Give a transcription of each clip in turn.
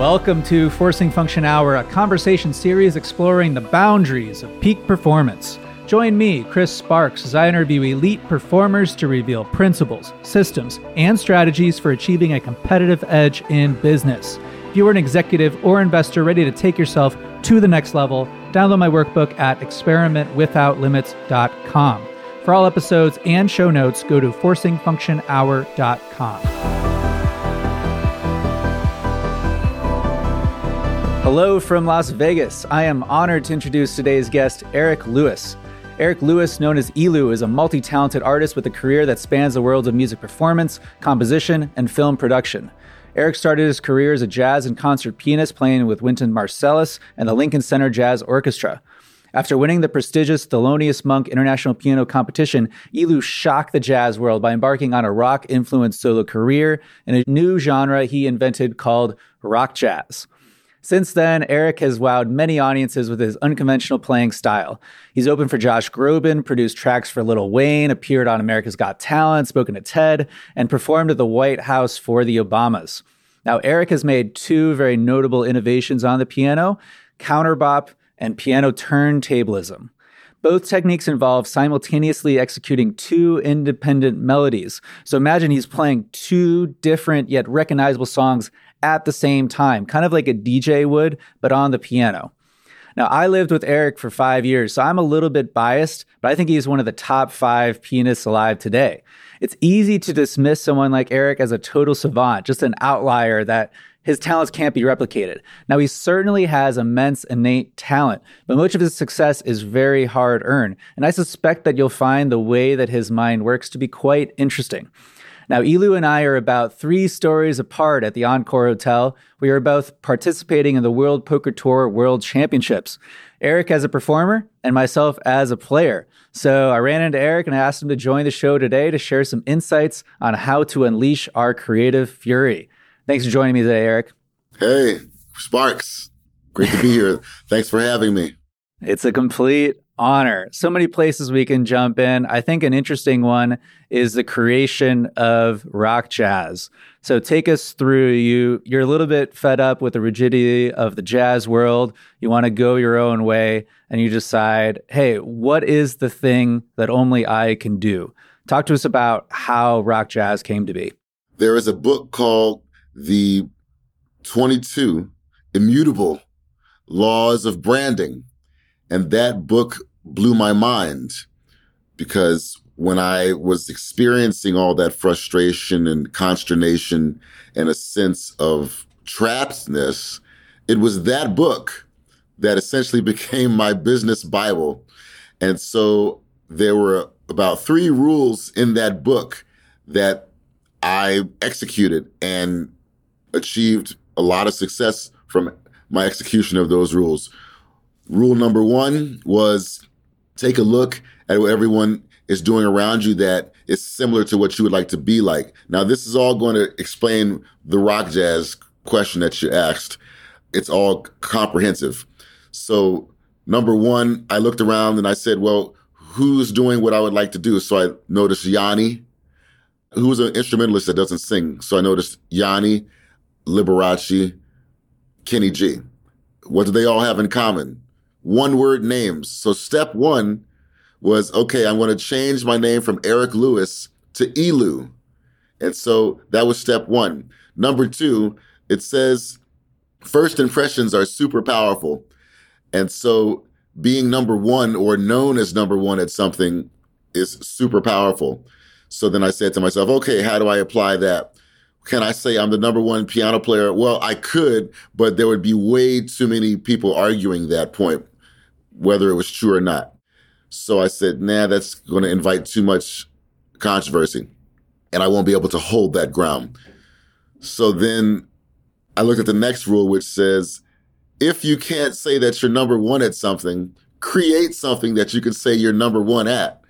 Welcome to Forcing Function Hour, a conversation series exploring the boundaries of peak performance. Join me, Chris Sparks, as I interview elite performers to reveal principles, systems, and strategies for achieving a competitive edge in business. If you are an executive or investor ready to take yourself to the next level, download my workbook at experimentwithoutlimits.com. For all episodes and show notes, go to forcingfunctionhour.com. Hello from Las Vegas. I am honored to introduce today's guest, Eric Lewis. Eric Lewis, known as ELEW, is a multi talented artist with a career that spans the worlds of music performance, composition, and film production. Eric started his career as a jazz and concert pianist playing with Wynton Marsalis and the Lincoln Center Jazz Orchestra. After winning the prestigious Thelonious Monk International Piano Competition, ELEW shocked the jazz world by embarking on a rock influenced solo career in a new genre he invented called rock jazz. Since then, Eric has wowed many audiences with his unconventional playing style. He's opened for Josh Groban, produced tracks for Lil Wayne, appeared on America's Got Talent, spoken to TED, and performed at the White House for the Obamas. Now, Eric has made two very notable innovations on the piano counterbop and piano turntablism. Both techniques involve simultaneously executing two independent melodies. So imagine he's playing two different yet recognizable songs at the same time, kind of like a DJ would, but on the piano. Now, I lived with Eric for five years, so I'm a little bit biased, but I think he's one of the top five pianists alive today. It's easy to dismiss someone like Eric as a total savant, just an outlier that his talents can't be replicated. Now, he certainly has immense innate talent, but much of his success is very hard earned. And I suspect that you'll find the way that his mind works to be quite interesting. Now, ELEW and I are about three stories apart at the Encore Hotel. We are both participating in the World Poker Tour World Championships. Eric as a performer and myself as a player. So I ran into Eric and I asked him to join the show today to share some insights on how to unleash our creative fury. Thanks for joining me today, Eric. Hey, Sparks. Great to be here. Thanks for having me. It's a complete honor. So many places we can jump in. I think an interesting one is the creation of rock jazz. So take us through you you're a little bit fed up with the rigidity of the jazz world. You want to go your own way and you decide, "Hey, what is the thing that only I can do?" Talk to us about how rock jazz came to be. There is a book called The 22 Immutable Laws of Branding. And that book blew my mind because when I was experiencing all that frustration and consternation and a sense of trappedness, it was that book that essentially became my business Bible. And so there were about three rules in that book that I executed and achieved a lot of success from my execution of those rules. Rule number one was take a look at what everyone is doing around you that is similar to what you would like to be like. Now, this is all going to explain the rock jazz question that you asked. It's all comprehensive. So, number one, I looked around and I said, well, who's doing what I would like to do? So I noticed Yanni, who's an instrumentalist that doesn't sing. So I noticed Yanni, Liberace, Kenny G. What do they all have in common? One word names. So step one was, okay, I'm going to change my name from Eric Lewis to ELEW. And so that was step one. Number two, it says first impressions are super powerful. And so being number one or known as number one at something is super powerful. So then I said to myself, okay, how do I apply that? Can I say I'm the number one piano player? Well, I could, but there would be way too many people arguing that point whether it was true or not. So I said, nah, that's going to invite too much controversy and I won't be able to hold that ground. So then I looked at the next rule, which says, if you can't say that you're number one at something, create something that you can say you're number one at.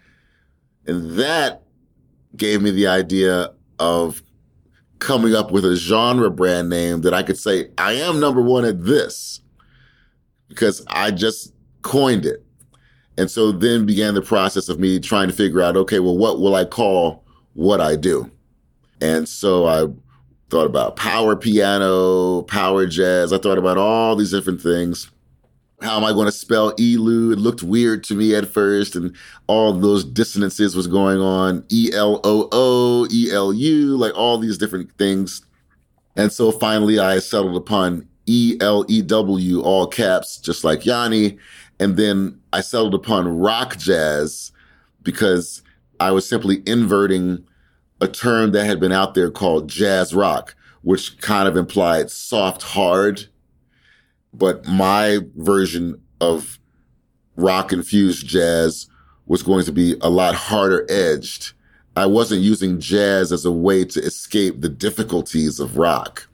And that gave me the idea of coming up with a genre brand name that I could say, I am number one at this. Because I just coined it. And so then began the process of me trying to figure out, okay, well, what will I call what I do? And so I thought about power piano, power jazz. I thought about all these different things. How am I going to spell ELEW? It looked weird to me at first, and all those dissonances was going on. E L O O, E L U, like all these different things. And so finally I settled upon E L E W, all caps, just like Yanni. And then I settled upon rock jazz because I was simply inverting a term that had been out there called jazz rock, which kind of implied soft hard. But my version of rock infused jazz was going to be a lot harder edged. I wasn't using jazz as a way to escape the difficulties of rock.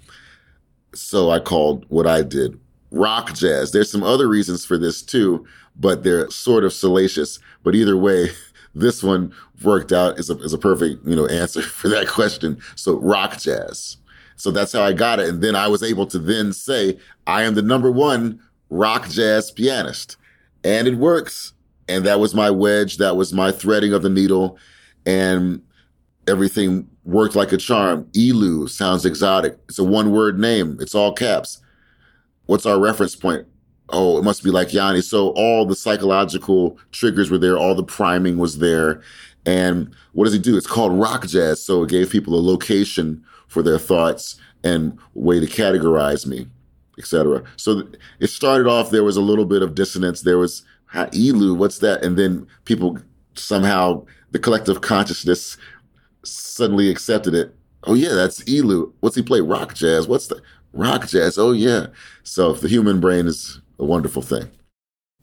So I called what I did rock jazz. There's some other reasons for this too, but they're sort of salacious. But either way, this one worked out as a, as a perfect, you know, answer for that question. So rock jazz. So that's how I got it. And then I was able to then say, I am the number one rock jazz pianist. And it works. And that was my wedge. That was my threading of the needle. And everything worked like a charm. ELEW sounds exotic. It's a one word name. It's all caps. What's our reference point? oh, it must be like Yanni. So all the psychological triggers were there. All the priming was there. And what does he do? It's called rock jazz. So it gave people a location for their thoughts and way to categorize me, etc. So it started off, there was a little bit of dissonance. There was ELEW, what's that? And then people somehow, the collective consciousness suddenly accepted it. Oh yeah, that's ELEW. What's he play? Rock jazz. What's the rock jazz? Oh yeah. So the human brain is a wonderful thing.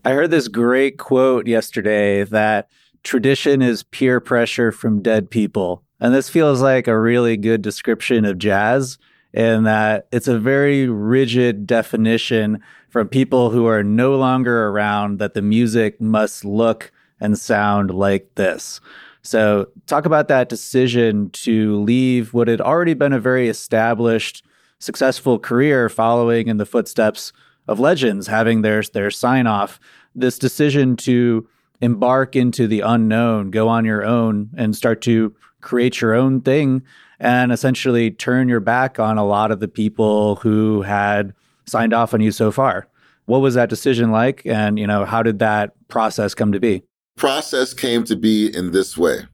I heard this great quote yesterday that tradition is peer pressure from dead people. And this feels like a really good description of jazz in that it's a very rigid definition from people who are no longer around that the music must look and sound like this. So, talk about that decision to leave what had already been a very established, successful career following in the footsteps of legends having their their sign off. This decision to embark into the unknown, go on your own, and start to create your own thing, and essentially turn your back on a lot of the people who had signed off on you so far. What was that decision like, and you know how did that process come to be? Process came to be in this way.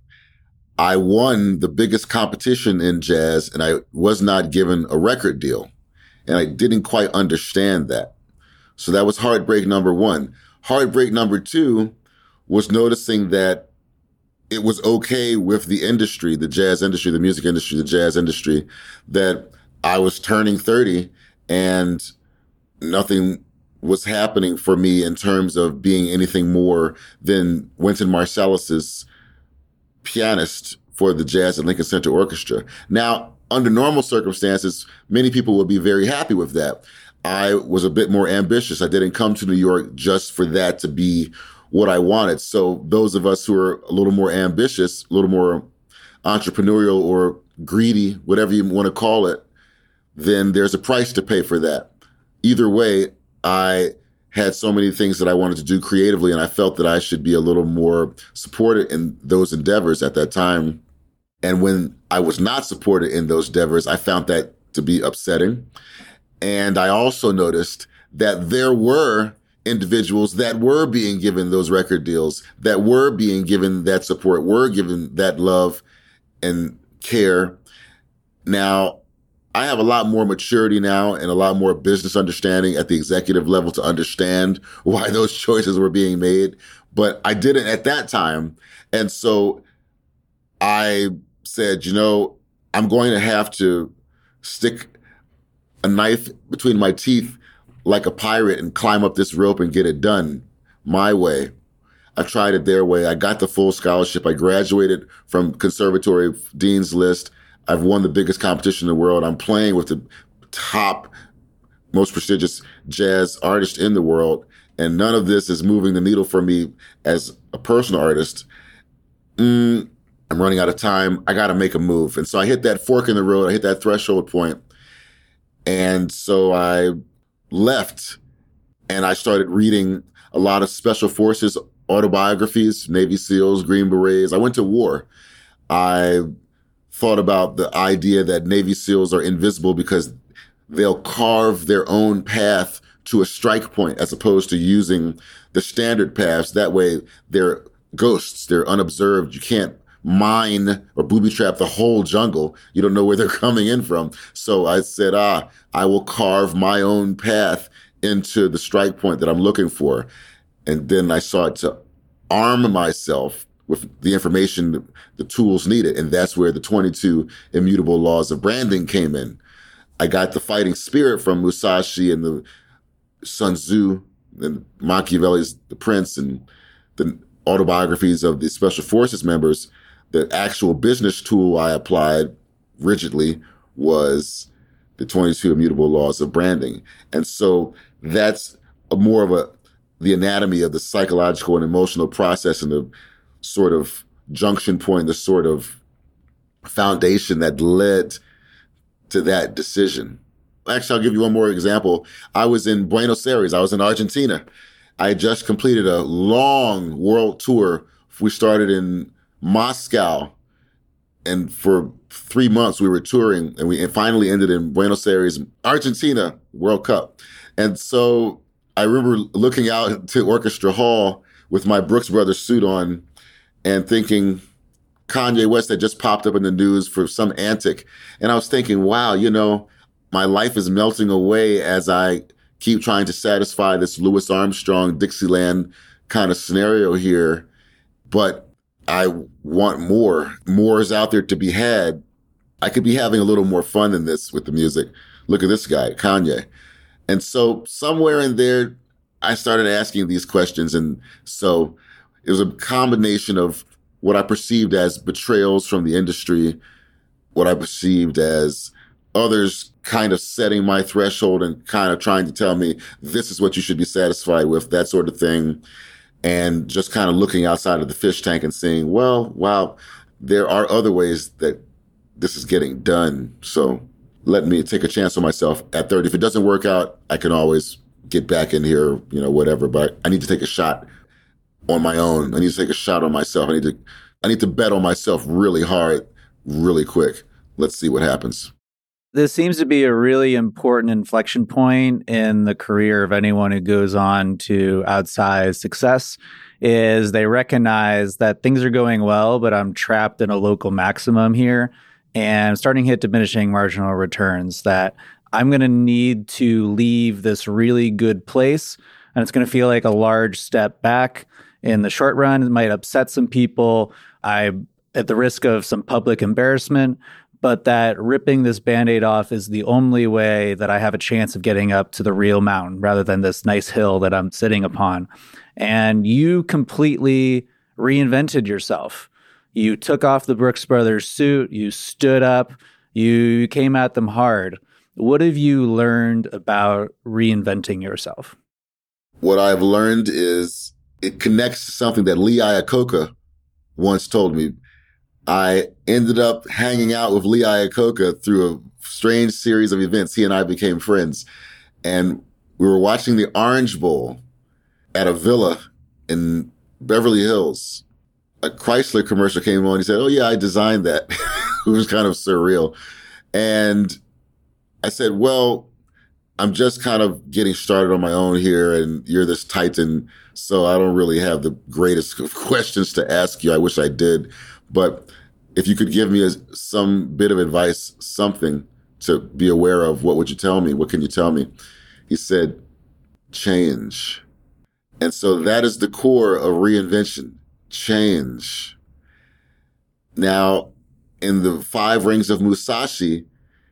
I won the biggest competition in jazz and I was not given a record deal. And I didn't quite understand that. So that was heartbreak number one. Heartbreak number two was noticing that it was okay with the industry, the jazz industry, the music industry, the jazz industry, that I was turning 30 and nothing was happening for me in terms of being anything more than Wynton Marsalis's pianist for the Jazz at Lincoln Center Orchestra. Now, under normal circumstances, many people would be very happy with that. I was a bit more ambitious. I didn't come to New York just for that to be what I wanted. So those of us who are a little more ambitious, a little more entrepreneurial or greedy, whatever you want to call it, then there's a price to pay for that. Either way, I had so many things that I wanted to do creatively, and I felt that I should be a little more supported in those endeavors at that time. And when I was not supported in those endeavors, I found that to be upsetting. And I also noticed that there were individuals that were being given those record deals, that were being given that support, were given that love and care. Now, I have a lot more maturity now and a lot more business understanding at the executive level to understand why those choices were being made. But I didn't at that time. And so I said, you know, I'm going to have to stick a knife between my teeth like a pirate and climb up this rope and get it done my way. I tried it their way. I got the full scholarship. I graduated from conservatory dean's list. I've won the biggest competition in the world. I'm playing with the top, most prestigious jazz artist in the world. And none of this is moving the needle for me as a personal artist. Mm, I'm running out of time. I got to make a move. And so I hit that fork in the road. I hit that threshold point and so I left and I started reading a lot of special forces autobiographies, Navy SEALs, Green Berets. I went to war. I thought about the idea that Navy SEALs are invisible because they'll carve their own path to a strike point as opposed to using the standard paths. That way they're ghosts. They're unobserved. You can't mine or booby trap the whole jungle. You don't know where they're coming in from. So I said, ah, I will carve my own path into the strike point that I'm looking for. And then I sought to arm myself with the information, the tools needed. And that's where the 22 immutable laws of branding came in. I got the fighting spirit from Musashi and the Sun Tzu and Machiavelli's The Prince and the autobiographies of the special forces members the actual business tool I applied rigidly was the 22 immutable laws of branding. And so that's more of a, the anatomy of the psychological and emotional process and the sort of junction point, the sort of foundation that led to that decision. Actually, I'll give you one more example. I was in Buenos Aires. I was in Argentina. I just completed a long world tour. We started in Moscow. And for three months, we were touring and we finally ended in Buenos Aires, Argentina World Cup. And so I remember looking out to Orchestra Hall with my Brooks Brothers suit on and thinking Kanye West had just popped up in the news for some antic. And I was thinking, wow, you know, my life is melting away as I keep trying to satisfy this Louis Armstrong, Dixieland kind of scenario here. But I want more. More is out there to be had. I could be having a little more fun than this with the music. Look at this guy, Kanye. And so somewhere in there, I started asking these questions. And so it was a combination of what I perceived as betrayals from the industry, what I perceived as others kind of setting my threshold and kind of trying to tell me this is what you should be satisfied with, that sort of thing and just kind of looking outside of the fish tank and seeing, well, wow, there are other ways that this is getting done. So let me take a chance on myself at 30. If it doesn't work out, I can always get back in here, you know, whatever, but I need to take a shot on my own. I need to take a shot on myself. I need to, I need to bet on myself really hard, really quick. Let's see what happens. This seems to be a really important inflection point in the career of anyone who goes on to outsize success is they recognize that things are going well, but I'm trapped in a local maximum here and starting to hit diminishing marginal returns that I'm going to need to leave this really good place and it's going to feel like a large step back in the short run. It might upset some people. I'm at the risk of some public embarrassment, but that ripping this band-aid off is the only way that I have a chance of getting up to the real mountain rather than this nice hill that I'm sitting upon. And you completely reinvented yourself. You took off the Brooks Brothers suit, you stood up, you came at them hard. What have you learned about reinventing yourself? What I've learned is it connects to something that Lee Iacocca once told me I ended up hanging out with Lee Iacocca through a strange series of events. He and I became friends. And we were watching the Orange Bowl at a villa in Beverly Hills. A Chrysler commercial came on. He said, Oh, yeah, I designed that. it was kind of surreal. And I said, Well, I'm just kind of getting started on my own here, and you're this titan. So I don't really have the greatest questions to ask you. I wish I did. But if you could give me a, some bit of advice, something to be aware of, what would you tell me? What can you tell me? He said, change. And so that is the core of reinvention, change. Now, in the five rings of Musashi,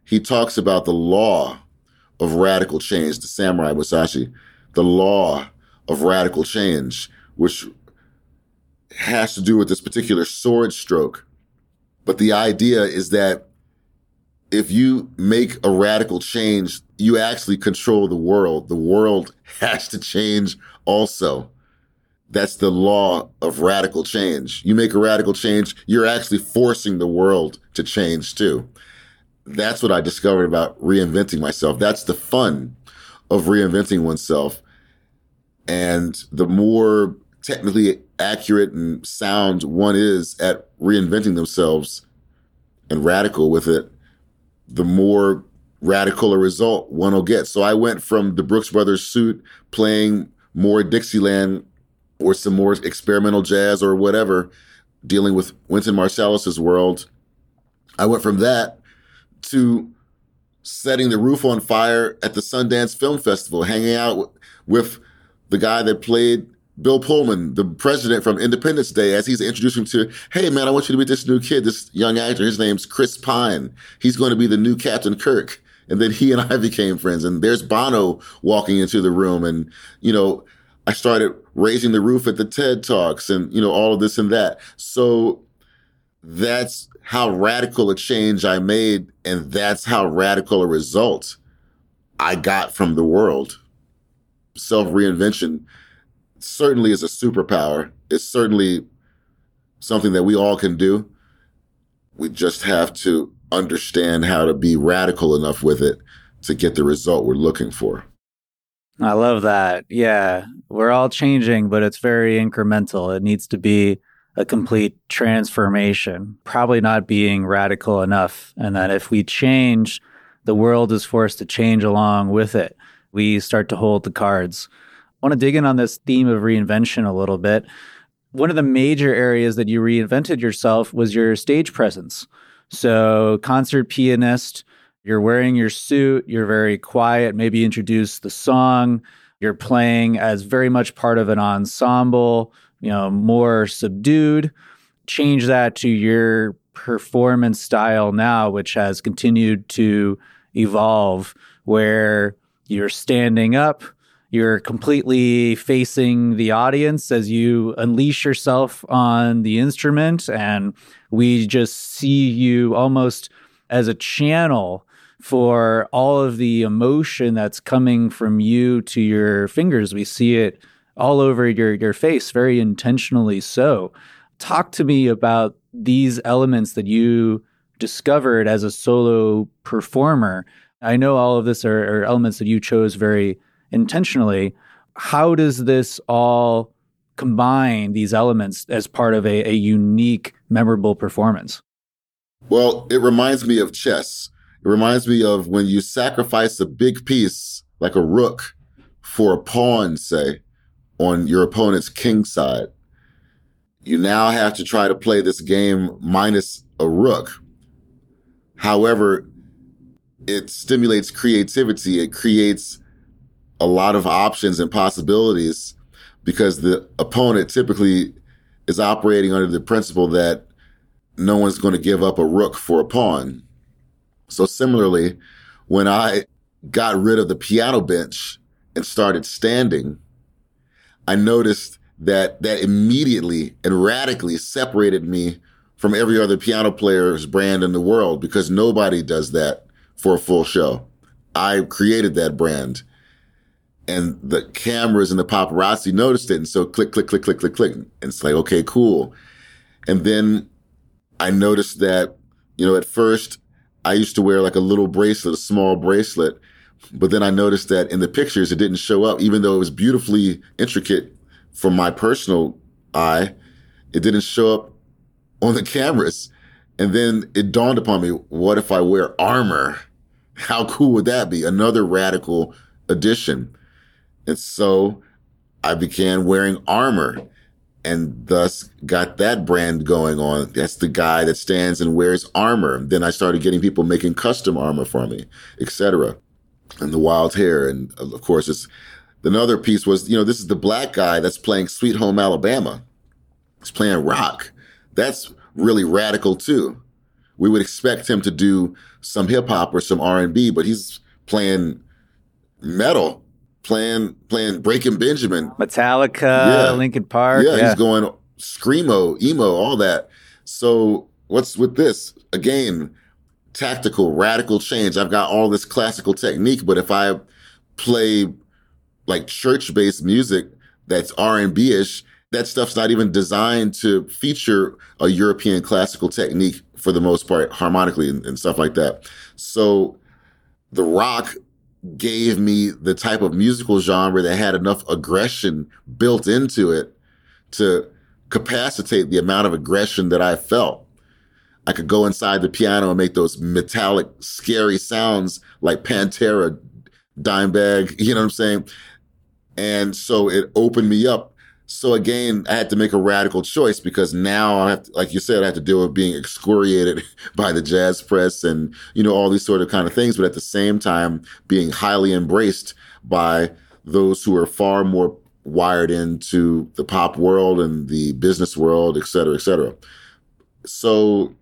he talks about the law of radical change, the samurai Musashi, the law of radical change, which has to do with this particular sword stroke but the idea is that if you make a radical change, you actually control the world. The world has to change also. That's the law of radical change. You make a radical change, you're actually forcing the world to change too. That's what I discovered about reinventing myself. That's the fun of reinventing oneself. And the more technically accurate and sound one is at reinventing themselves, and radical with it, the more radical a result one will get. So I went from the Brooks Brothers suit playing more Dixieland or some more experimental jazz or whatever, dealing with Wynton Marsalis's world. I went from that to setting the roof on fire at the Sundance Film Festival, hanging out with the guy that played Bill Pullman, the president from Independence Day, as he's introducing to, hey man, I want you to meet this new kid, this young actor. His name's Chris Pine. He's going to be the new Captain Kirk. And then he and I became friends. And there's Bono walking into the room. And, you know, I started raising the roof at the TED Talks and, you know, all of this and that. So that's how radical a change I made. And that's how radical a result I got from the world. Self reinvention certainly is a superpower. It's certainly something that we all can do. We just have to understand how to be radical enough with it to get the result we're looking for. I love that. Yeah. We're all changing, but it's very incremental. It needs to be a complete transformation, probably not being radical enough. And that if we change, the world is forced to change along with it. We start to hold the cards. I want to dig in on this theme of reinvention a little bit. One of the major areas that you reinvented yourself was your stage presence. So, concert pianist, you're wearing your suit, you're very quiet, maybe introduce the song, you're playing as very much part of an ensemble, you know, more subdued. Change that to your performance style now, which has continued to evolve, where you're standing up, you're completely facing the audience as you unleash yourself on the instrument. And we just see you almost as a channel for all of the emotion that's coming from you to your fingers. We see it all over your, your face, very intentionally so. Talk to me about these elements that you discovered as a solo performer. I know all of this are, are elements that you chose very intentionally. How does this all combine these elements as part of a, a unique, memorable performance? Well, it reminds me of chess. It reminds me of when you sacrifice a big piece, like a rook, for a pawn, say, on your opponent's king side. You now have to try to play this game minus a rook. However, it stimulates creativity. It creates a lot of options and possibilities because the opponent typically is operating under the principle that no one's going to give up a rook for a pawn. So similarly, when I got rid of the piano bench and started standing, I noticed that that immediately and radically separated me from every other piano player's brand in the world because nobody does that for a full show. I created that brand and the cameras and the paparazzi noticed it. And so click, click, click, click, click, click. And it's like, okay, cool. And then I noticed that, you know, at first I used to wear like a little bracelet, a small bracelet. But then I noticed that in the pictures, it didn't show up, even though it was beautifully intricate from my personal eye. It didn't show up on the cameras. And then it dawned upon me, what if I wear armor? How cool would that be? Another radical addition. And so I began wearing armor and thus got that brand going on. That's the guy that stands and wears armor. Then I started getting people making custom armor for me, etc. And the wild hair. And uh, of course, it's another piece was, you know, this is the black guy that's playing Sweet Home Alabama. He's playing rock. That's really radical too. We would expect him to do some hip hop or some R and B, but he's playing metal playing playing Breaking Benjamin, Metallica, yeah. Linkin Park. Yeah, yeah, he's going screamo, emo, all that. So what's with this? Again, tactical, radical change. I've got all this classical technique, but if I play like church-based music that's R&B-ish, that stuff's not even designed to feature a European classical technique for the most part, harmonically and, and stuff like that. So the rock gave me the type of musical genre that had enough aggression built into it to capacitate the amount of aggression that I felt. I could go inside the piano and make those metallic, scary sounds like Pantera, Dimebag, you know what I'm saying? And so it opened me up. So again, I had to make a radical choice because now I have to, like you said, I have to deal with being excoriated by the jazz press and, you know, all these sort of kind of things. But at the same time, being highly embraced by those who are far more wired into the pop world and the business world, et cetera, et cetera. So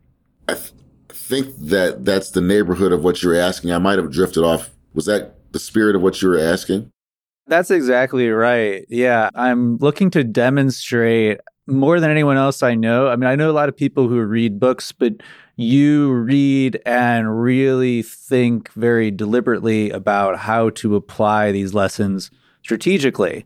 I th- think that that's the neighborhood of what you're asking. I might have drifted off. Was that the spirit of what you were asking? That's exactly right. Yeah. I'm looking to demonstrate more than anyone else I know. I mean, I know a lot of people who read books, but you read and really think very deliberately about how to apply these lessons strategically.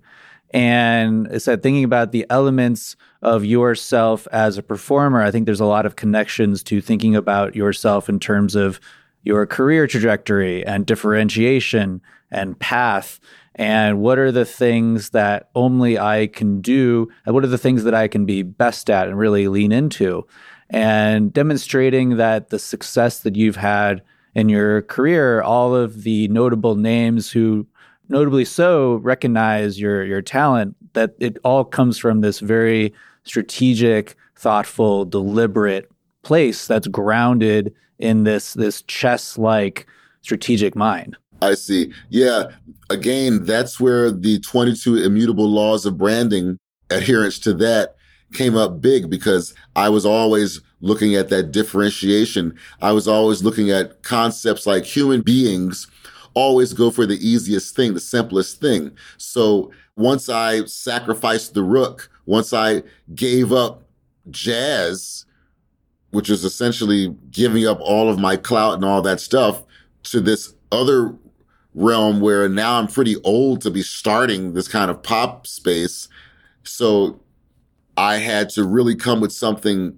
And I said, thinking about the elements of yourself as a performer, I think there's a lot of connections to thinking about yourself in terms of your career trajectory and differentiation and path. And what are the things that only I can do? And what are the things that I can be best at and really lean into? And demonstrating that the success that you've had in your career, all of the notable names who notably so recognize your your talent that it all comes from this very strategic thoughtful deliberate place that's grounded in this this chess like strategic mind i see yeah again that's where the 22 immutable laws of branding adherence to that came up big because i was always looking at that differentiation i was always looking at concepts like human beings always go for the easiest thing, the simplest thing. So once I sacrificed the rook, once I gave up jazz, which is essentially giving up all of my clout and all that stuff to this other realm where now I'm pretty old to be starting this kind of pop space. So I had to really come with something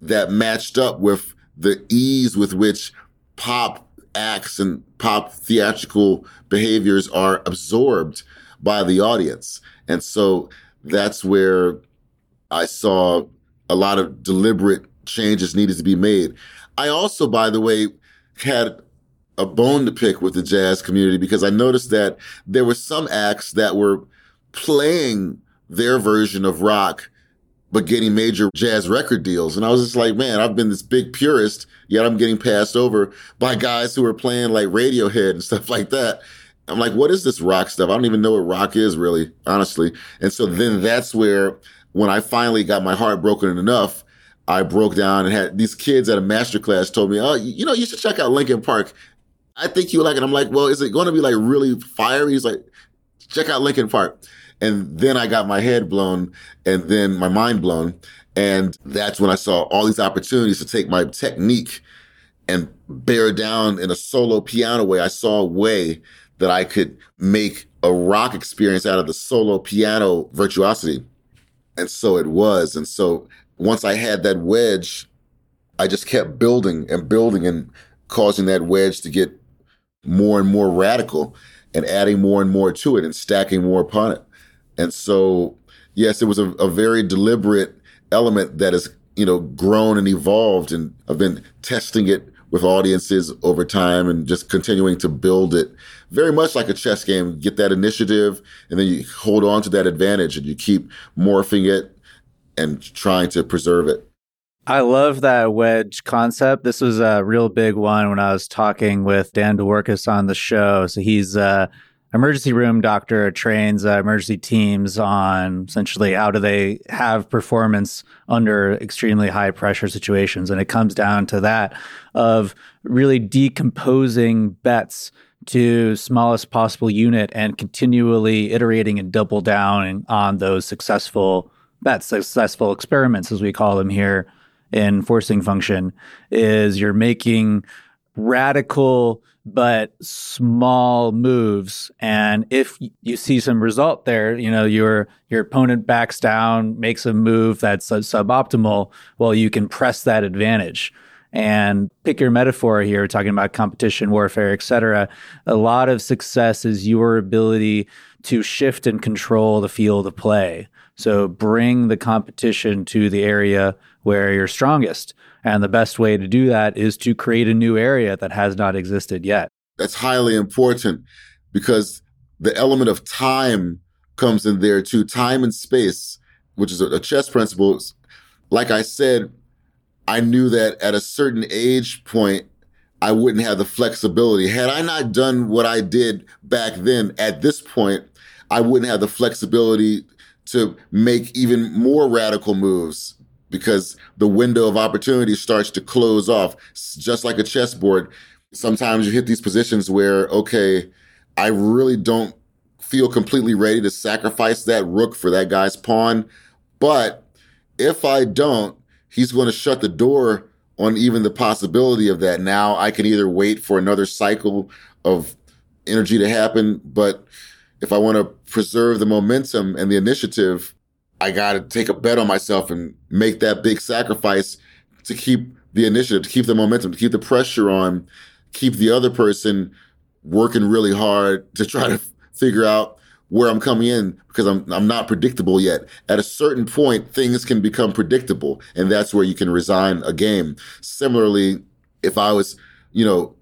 that matched up with the ease with which pop acts and pop theatrical behaviors are absorbed by the audience. And so that's where I saw a lot of deliberate changes needed to be made. I also, by the way, had a bone to pick with the jazz community because I noticed that there were some acts that were playing their version of rock but getting major jazz record deals. And I was just like, man, I've been this big purist, yet I'm getting passed over by guys who are playing like Radiohead and stuff like that. I'm like, what is this rock stuff? I don't even know what rock is really, honestly. And so then that's where, when I finally got my heart broken enough, I broke down and had these kids at a master class told me, oh, you know, you should check out Linkin Park. I think you like it. I'm like, well, is it going to be like really fiery? He's like, check out Linkin Park. And then I got my head blown and then my mind blown. And that's when I saw all these opportunities to take my technique and bear down in a solo piano way. I saw a way that I could make a rock experience out of the solo piano virtuosity. And so it was. And so once I had that wedge, I just kept building and building and causing that wedge to get more and more radical and adding more and more to it and stacking more upon it. And so, yes, it was a, a very deliberate element that has, you know, grown and evolved. And I've been testing it with audiences over time and just continuing to build it very much like a chess game. Get that initiative and then you hold on to that advantage and you keep morphing it and trying to preserve it. I love that wedge concept. This was a real big one when I was talking with Dan Dworkis on the show. So he's uh, emergency room doctor trains uh, emergency teams on essentially how do they have performance under extremely high pressure situations and it comes down to that of really decomposing bets to smallest possible unit and continually iterating and double down on those successful bets successful experiments as we call them here in forcing function is you're making radical but small moves. And if you see some result there you know your your opponent backs down makes a move that's suboptimal well you can press that advantage. And pick your metaphor here talking about competition warfare etc a lot of success is your ability to shift and control the field of play so bring the competition to the area where you're strongest And the best way to do that is to create a new area that has not existed yet. That's highly important because the element of time comes in there too. Time and space, which is a chess principle. Like I said, I knew that at a certain age point, I wouldn't have the flexibility. Had I not done what I did back then at this point, I wouldn't have the flexibility to make even more radical moves because the window of opportunity starts to close off, just like a chessboard. Sometimes you hit these positions where, okay, I really don't feel completely ready to sacrifice that rook for that guy's pawn. But if I don't, he's going to shut the door on even the possibility of that. Now I can either wait for another cycle of energy to happen, but if I want to preserve the momentum and the initiative, I got to take a bet on myself and make that big sacrifice to keep the initiative, to keep the momentum, to keep the pressure on, keep the other person working really hard to try to figure out where I'm coming in because I'm I'm not predictable yet. At a certain point, things can become predictable, and that's where you can resign a game. Similarly, if I was, you know,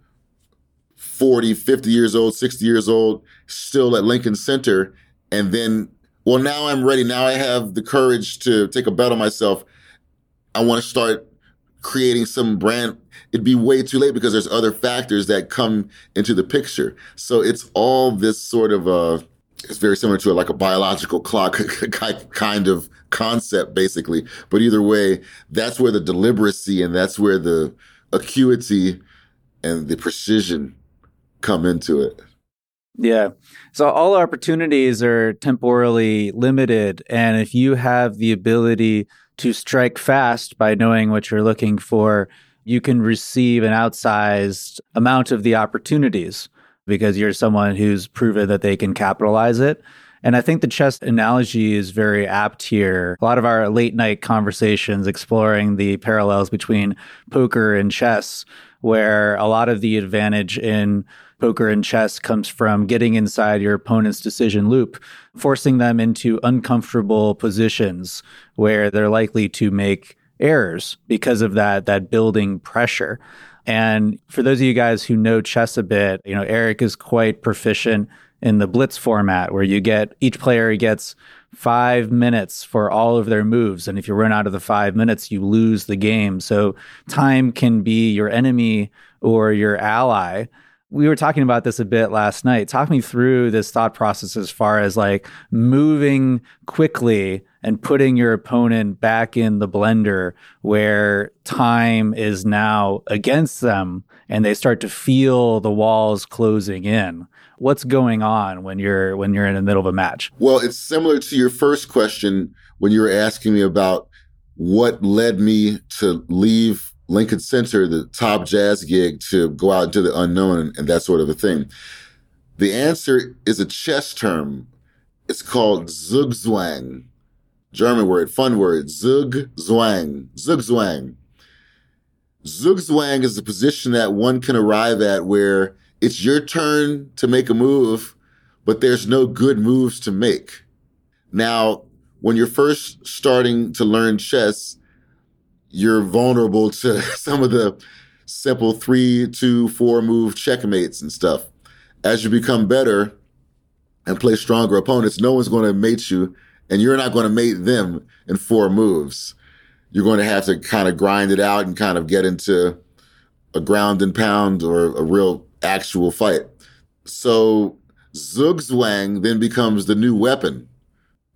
40, 50 years old, 60 years old, still at Lincoln Center, and then, well, now I'm ready. Now I have the courage to take a bet on myself. I want to start creating some brand. It'd be way too late because there's other factors that come into the picture. So it's all this sort of uh it's very similar to like a biological clock kind of concept, basically. But either way, that's where the deliberacy and that's where the acuity and the precision come into it. Yeah. So all opportunities are temporally limited. And if you have the ability to strike fast by knowing what you're looking for, you can receive an outsized amount of the opportunities because you're someone who's proven that they can capitalize it. And I think the chess analogy is very apt here. A lot of our late night conversations exploring the parallels between poker and chess, where a lot of the advantage in poker and chess comes from getting inside your opponent's decision loop, forcing them into uncomfortable positions where they're likely to make errors because of that that building pressure. And for those of you guys who know chess a bit, you know, Eric is quite proficient in the blitz format where you get each player gets five minutes for all of their moves. And if you run out of the five minutes, you lose the game. So time can be your enemy or your ally we were talking about this a bit last night. Talk me through this thought process as far as like moving quickly and putting your opponent back in the blender where time is now against them and they start to feel the walls closing in. What's going on when you're when you're in the middle of a match? Well, it's similar to your first question when you were asking me about what led me to leave Lincoln Center, the top jazz gig, to go out into the unknown and, that sort of a thing? The answer is a chess term. It's called Zugzwang. German word, fun word, Zugzwang. Zugzwang. Zugzwang is the position that one can arrive at where it's your turn to make a move, but there's no good moves to make. Now, when you're first starting to learn chess, you're vulnerable to some of the simple three, two, four move checkmates and stuff. As you become better and play stronger opponents, no one's going to mate you and you're not going to mate them in four moves. You're going to have to kind of grind it out and kind of get into a ground and pound or a real actual fight. So Zugzwang then becomes the new weapon.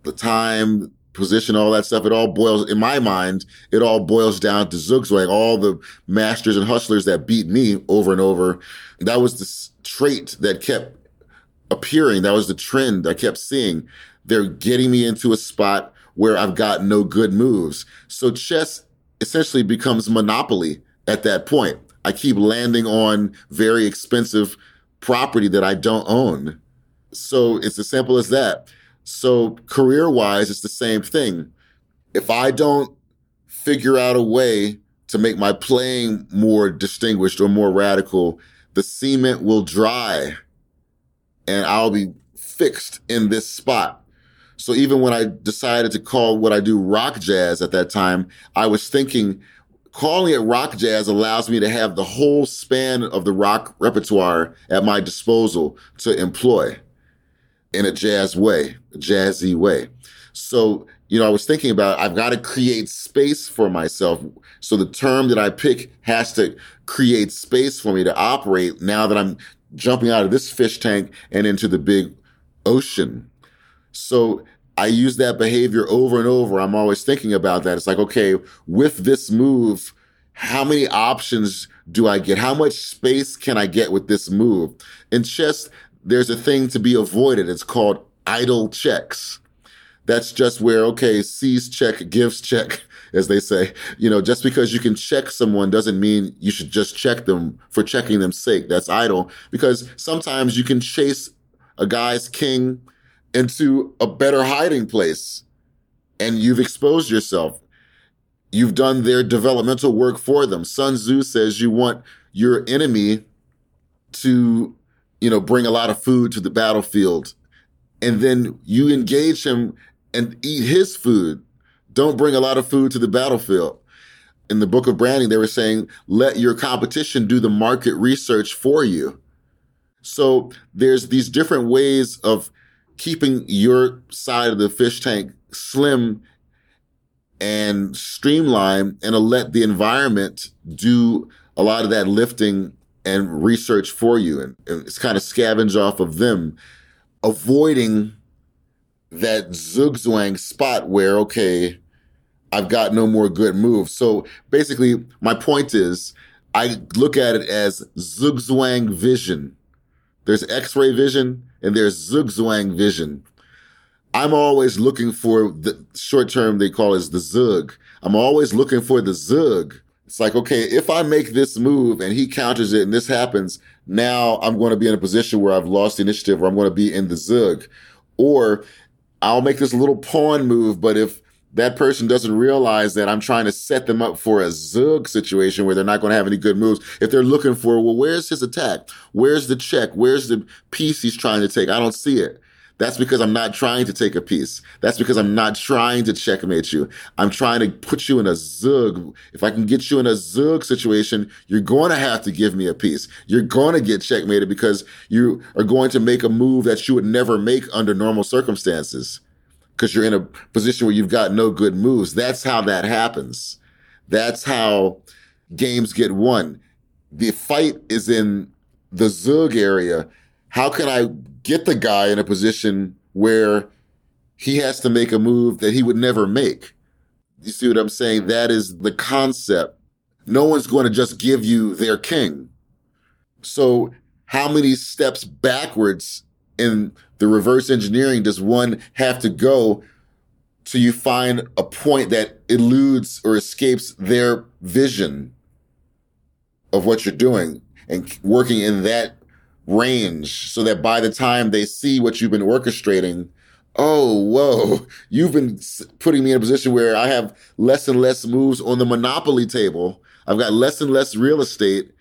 The time, position, all that stuff, it all boils, in my mind, it all boils down to Zugzwang, all the masters and hustlers that beat me over and over. That was the trait that kept appearing. That was the trend I kept seeing. They're getting me into a spot where I've got no good moves. So chess essentially becomes monopoly at that point. I keep landing on very expensive property that I don't own. So it's as simple as that. So career wise, it's the same thing. If I don't figure out a way to make my playing more distinguished or more radical, the cement will dry and I'll be fixed in this spot. So even when I decided to call what I do rock jazz at that time, I was thinking calling it rock jazz allows me to have the whole span of the rock repertoire at my disposal to employ in a jazz way, a jazzy way. So, you know, I was thinking about I've got to create space for myself. So the term that I pick has to create space for me to operate now that I'm jumping out of this fish tank and into the big ocean. So I use that behavior over and over. I'm always thinking about that. It's like, okay, with this move, how many options do I get? How much space can I get with this move? In chess, there's a thing to be avoided. It's called idle checks. That's just where, okay, sees check, gives check, as they say. You know, just because you can check someone doesn't mean you should just check them for checking them sake. That's idle because sometimes you can chase a guy's king into a better hiding place and you've exposed yourself. You've done their developmental work for them. Sun Tzu says you want your enemy to, you know, bring a lot of food to the battlefield and then you engage him and eat his food. Don't bring a lot of food to the battlefield. In the book of branding, they were saying, let your competition do the market research for you. So there's these different ways of keeping your side of the fish tank slim and streamlined and let the environment do a lot of that lifting and research for you. And, and it's kind of scavenge off of them, avoiding that zugzwang spot where, okay, I've got no more good moves. So basically, my point is I look at it as zugzwang vision. There's x-ray vision and there's zugzwang vision. I'm always looking for the short term they call it the zug. I'm always looking for the zug. It's like, okay, if I make this move and he counters it and this happens, now I'm going to be in a position where I've lost the initiative or I'm going to be in the zug. Or I'll make this little pawn move, but if that person doesn't realize that I'm trying to set them up for a zug situation where they're not going to have any good moves. If they're looking for, well, where's his attack? Where's the check? Where's the piece he's trying to take? I don't see it. That's because I'm not trying to take a piece. That's because I'm not trying to checkmate you. I'm trying to put you in a zug. If I can get you in a zug situation, you're going to have to give me a piece. You're going to get checkmated because you are going to make a move that you would never make under normal circumstances because you're in a position where you've got no good moves. That's how that happens. That's how games get won. The fight is in the Zug area. How can I get the guy in a position where he has to make a move that he would never make? You see what I'm saying? That is the concept. No one's going to just give you their king. So how many steps backwards in the reverse engineering does one have to go till you find a point that eludes or escapes their vision of what you're doing and working in that range so that by the time they see what you've been orchestrating, oh, whoa, you've been putting me in a position where I have less and less moves on the monopoly table. I've got less and less real estate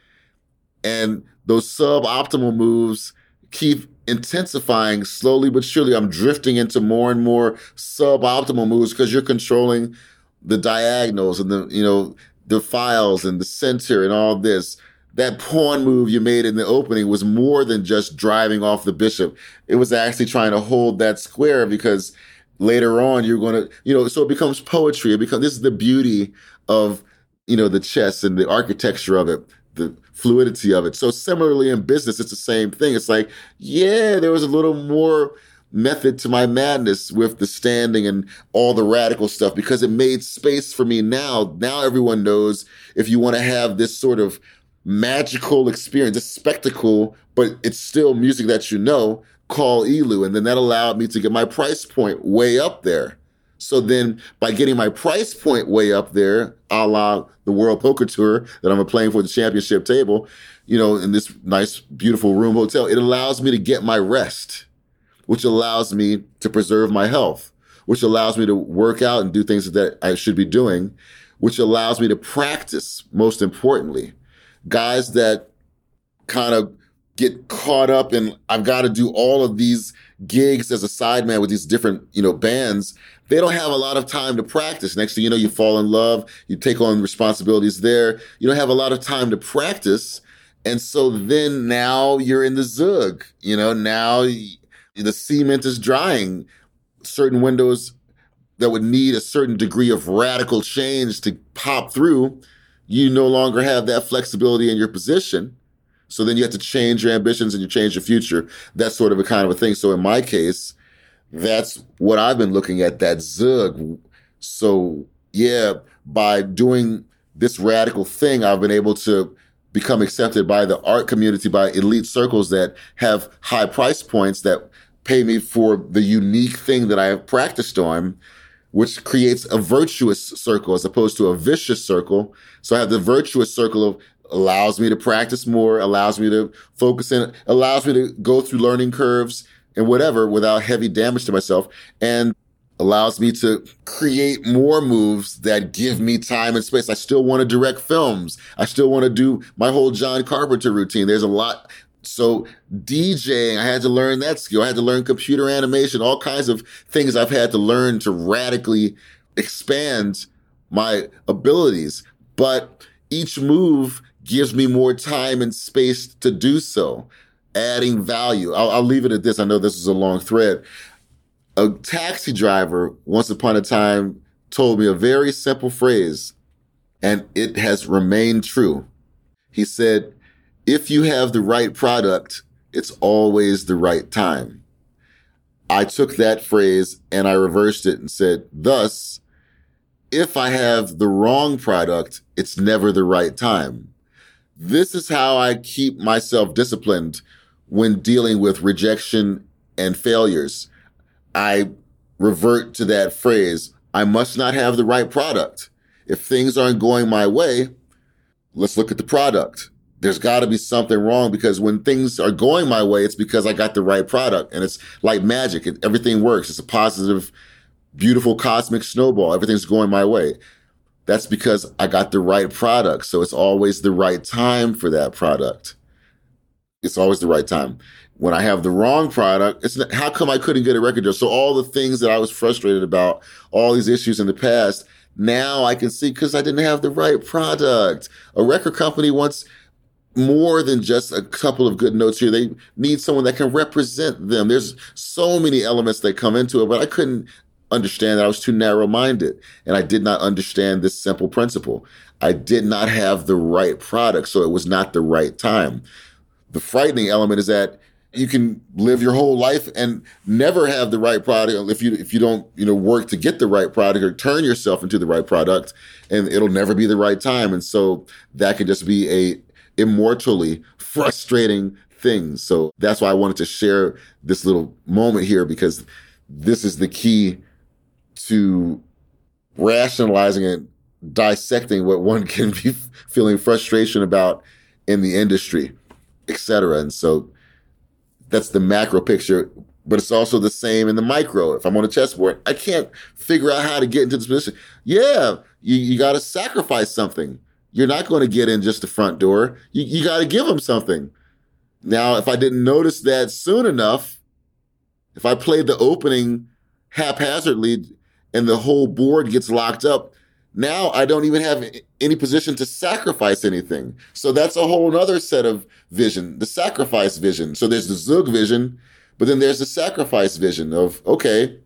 and those suboptimal moves keep intensifying slowly but surely. I'm drifting into more and more suboptimal moves because you're controlling the diagonals and the, you know, the files and the center and all this. That pawn move you made in the opening was more than just driving off the bishop. It was actually trying to hold that square because later on you're going to, you know, so it becomes poetry. It becomes, this is the beauty of, you know, the chess and the architecture of it the fluidity of it. So similarly in business, it's the same thing. It's like, yeah, there was a little more method to my madness with the standing and all the radical stuff because it made space for me now. Now everyone knows if you want to have this sort of magical experience, a spectacle, but it's still music that you know, call ELEW. And then that allowed me to get my price point way up there. So then by getting my price point way up there, a la the World Poker Tour that I'm playing for the championship table, you know, in this nice, beautiful room hotel, it allows me to get my rest, which allows me to preserve my health, which allows me to work out and do things that I should be doing, which allows me to practice, most importantly. Guys that kind of get caught up in, I've got to do all of these gigs as a sideman with these different, you know, bands, they don't have a lot of time to practice. Next thing you know, you fall in love, you take on responsibilities there. You don't have a lot of time to practice. And so then now you're in the zug, you know, now the cement is drying. Certain windows that would need a certain degree of radical change to pop through, you no longer have that flexibility in your position. So then you have to change your ambitions and you change your future. That's sort of a kind of a thing. So in my case, that's what I've been looking at, that zug. So yeah, by doing this radical thing, I've been able to become accepted by the art community, by elite circles that have high price points that pay me for the unique thing that I have practiced on, which creates a virtuous circle as opposed to a vicious circle. So I have the virtuous circle of allows me to practice more, allows me to focus in, allows me to go through learning curves and whatever without heavy damage to myself and allows me to create more moves that give me time and space. I still want to direct films. I still want to do my whole John Carpenter routine. There's a lot. So DJing, I had to learn that skill. I had to learn computer animation, all kinds of things I've had to learn to radically expand my abilities. But each move gives me more time and space to do so, adding value. I'll, I'll leave it at this. I know this is a long thread. A taxi driver once upon a time told me a very simple phrase, and it has remained true. He said, if you have the right product, it's always the right time. I took that phrase and I reversed it and said, thus, if I have the wrong product, it's never the right time. This is how I keep myself disciplined when dealing with rejection and failures. I revert to that phrase. I must not have the right product. If things aren't going my way, let's look at the product. There's got to be something wrong because when things are going my way, it's because I got the right product and it's like magic. It, everything works. It's a positive, beautiful cosmic snowball. Everything's going my way. That's because I got the right product. So it's always the right time for that product. It's always the right time. When I have the wrong product, it's not, how come I couldn't get a record deal? So all the things that I was frustrated about, all these issues in the past, now I can see because I didn't have the right product. A record company wants more than just a couple of good notes here. They need someone that can represent them. There's so many elements that come into it, but I couldn't understand that I was too narrow minded and I did not understand this simple principle. I did not have the right product, so it was not the right time. The frightening element is that you can live your whole life and never have the right product if you if you don't you know work to get the right product or turn yourself into the right product and it'll never be the right time and so that can just be a immortally frustrating things. so that's why I wanted to share this little moment here because this is the key to rationalizing and dissecting what one can be feeling frustration about in the industry, etc. And so that's the macro picture, but it's also the same in the micro. If I'm on a chessboard, I can't figure out how to get into this position. Yeah, you, you got to sacrifice something. You're not going to get in just the front door. You, you got to give them something. Now, if I didn't notice that soon enough, if I played the opening haphazardly, and the whole board gets locked up, now I don't even have any position to sacrifice anything. So that's a whole other set of vision, the sacrifice vision. So there's the Zug vision, but then there's the sacrifice vision of, okay,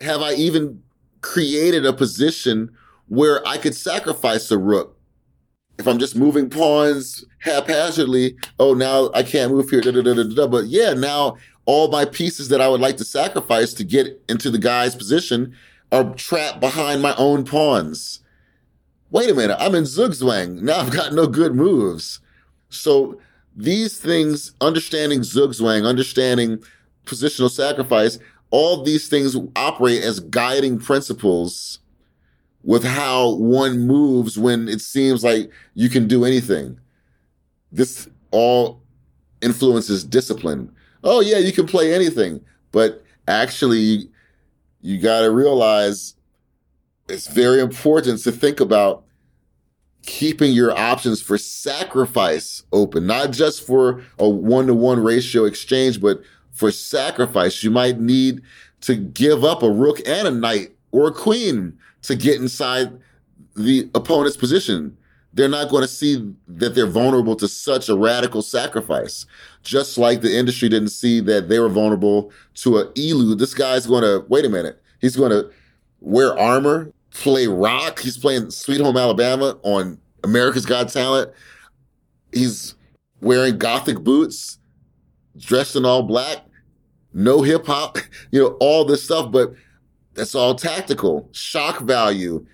have I even created a position where I could sacrifice a rook? If I'm just moving pawns haphazardly, oh, now I can't move here, da, da, da, but yeah, now all my pieces that I would like to sacrifice to get into the guy's position are trapped behind my own pawns. Wait a minute, I'm in Zugzwang. Now I've got no good moves. So these things, understanding Zugzwang, understanding positional sacrifice, all these things operate as guiding principles with how one moves when it seems like you can do anything. This all influences discipline. Oh yeah, you can play anything, but actually you got to realize it's very important to think about keeping your options for sacrifice open, not just for a one to one ratio exchange, but for sacrifice. You might need to give up a rook and a knight or a queen to get inside the opponent's position. They're not going to see that they're vulnerable to such a radical sacrifice. Just like the industry didn't see that they were vulnerable to a ELEW. This guy's going to, wait a minute. He's going to wear armor, play rock. He's playing Sweet Home Alabama on America's Got Talent. He's wearing gothic boots, dressed in all black, no hip hop, you know, all this stuff, but that's all tactical. Shock value,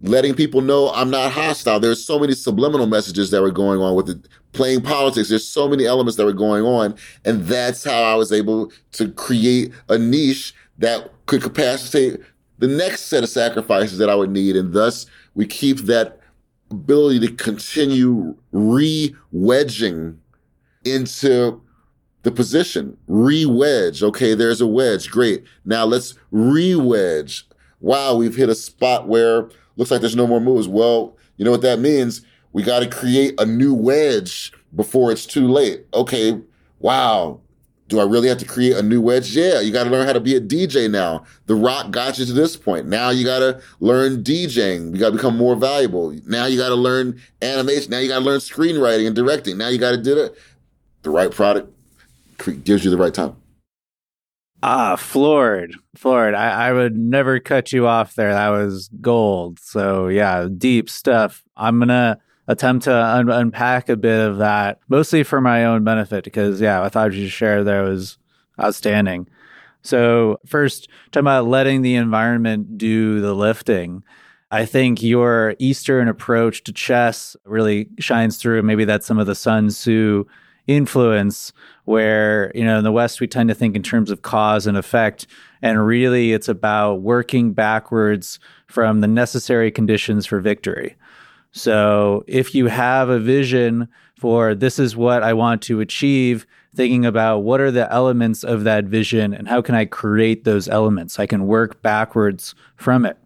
letting people know I'm not hostile. There's so many subliminal messages that were going on with it. Playing politics, there's so many elements that were going on. And that's how I was able to create a niche that could capacitate the next set of sacrifices that I would need. And thus we keep that ability to continue re-wedging into the position. Re-wedge. Okay, there's a wedge. Great. Now let's re-wedge. Wow, we've hit a spot where looks like there's no more moves. Well, you know what that means? We got to create a new wedge before it's too late. Okay, wow. Do I really have to create a new wedge? Yeah, you got to learn how to be a DJ now. The rock got you to this point. Now you got to learn DJing. You got to become more valuable. Now you got to learn animation. Now you got to learn screenwriting and directing. Now you got to do it. The right product gives you the right time. Ah, floored, floored. I, I would never cut you off there. That was gold. So yeah, deep stuff. I'm gonna attempt to un- unpack a bit of that, mostly for my own benefit, because yeah, I thought you share there was outstanding. So first, talking about letting the environment do the lifting. I think your Eastern approach to chess really shines through. Maybe that's some of the Sun Tzu influence where you know in the west we tend to think in terms of cause and effect and really it's about working backwards from the necessary conditions for victory. So if you have a vision for this is what i want to achieve thinking about what are the elements of that vision and how can i create those elements i can work backwards from it.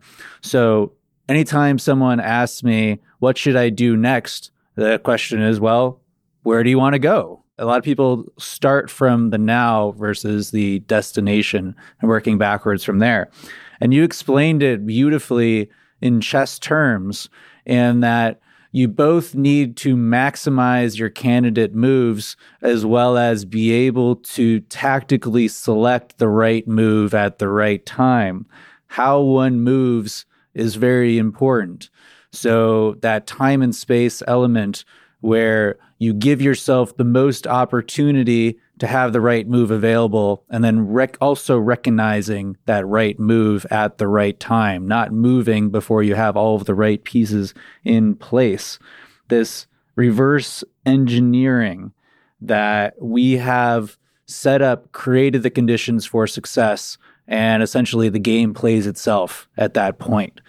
So anytime someone asks me what should i do next? the question is well where do you want to go a lot of people start from the now versus the destination and working backwards from there. And you explained it beautifully in chess terms, and that you both need to maximize your candidate moves as well as be able to tactically select the right move at the right time. How one moves is very important. So, that time and space element where you give yourself the most opportunity to have the right move available and then rec- also recognizing that right move at the right time, not moving before you have all of the right pieces in place. This reverse engineering that we have set up created the conditions for success and essentially the game plays itself at that point.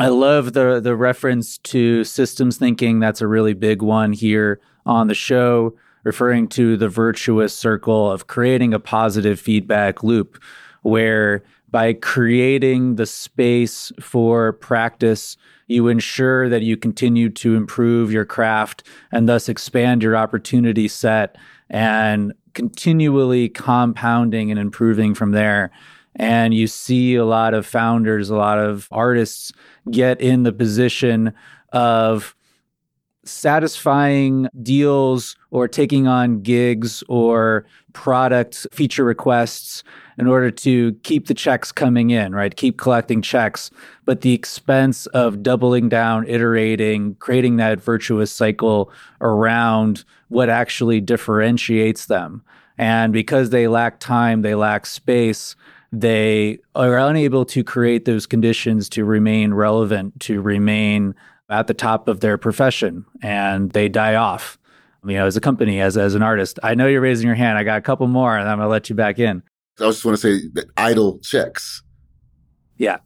I love the the reference to systems thinking. That's a really big one here on the show, referring to the virtuous circle of creating a positive feedback loop where by creating the space for practice, you ensure that you continue to improve your craft and thus expand your opportunity set and continually compounding and improving from there. And you see a lot of founders, a lot of artists get in the position of satisfying deals or taking on gigs or product feature requests in order to keep the checks coming in, right? Keep collecting checks, but the expense of doubling down, iterating, creating that virtuous cycle around what actually differentiates them. And because they lack time, they lack space, they are unable to create those conditions to remain relevant, to remain at the top of their profession, and they die off. You know, as a company, as as an artist, I know you're raising your hand. I got a couple more, and I'm gonna let you back in. I just want to say that idle checks. Yeah,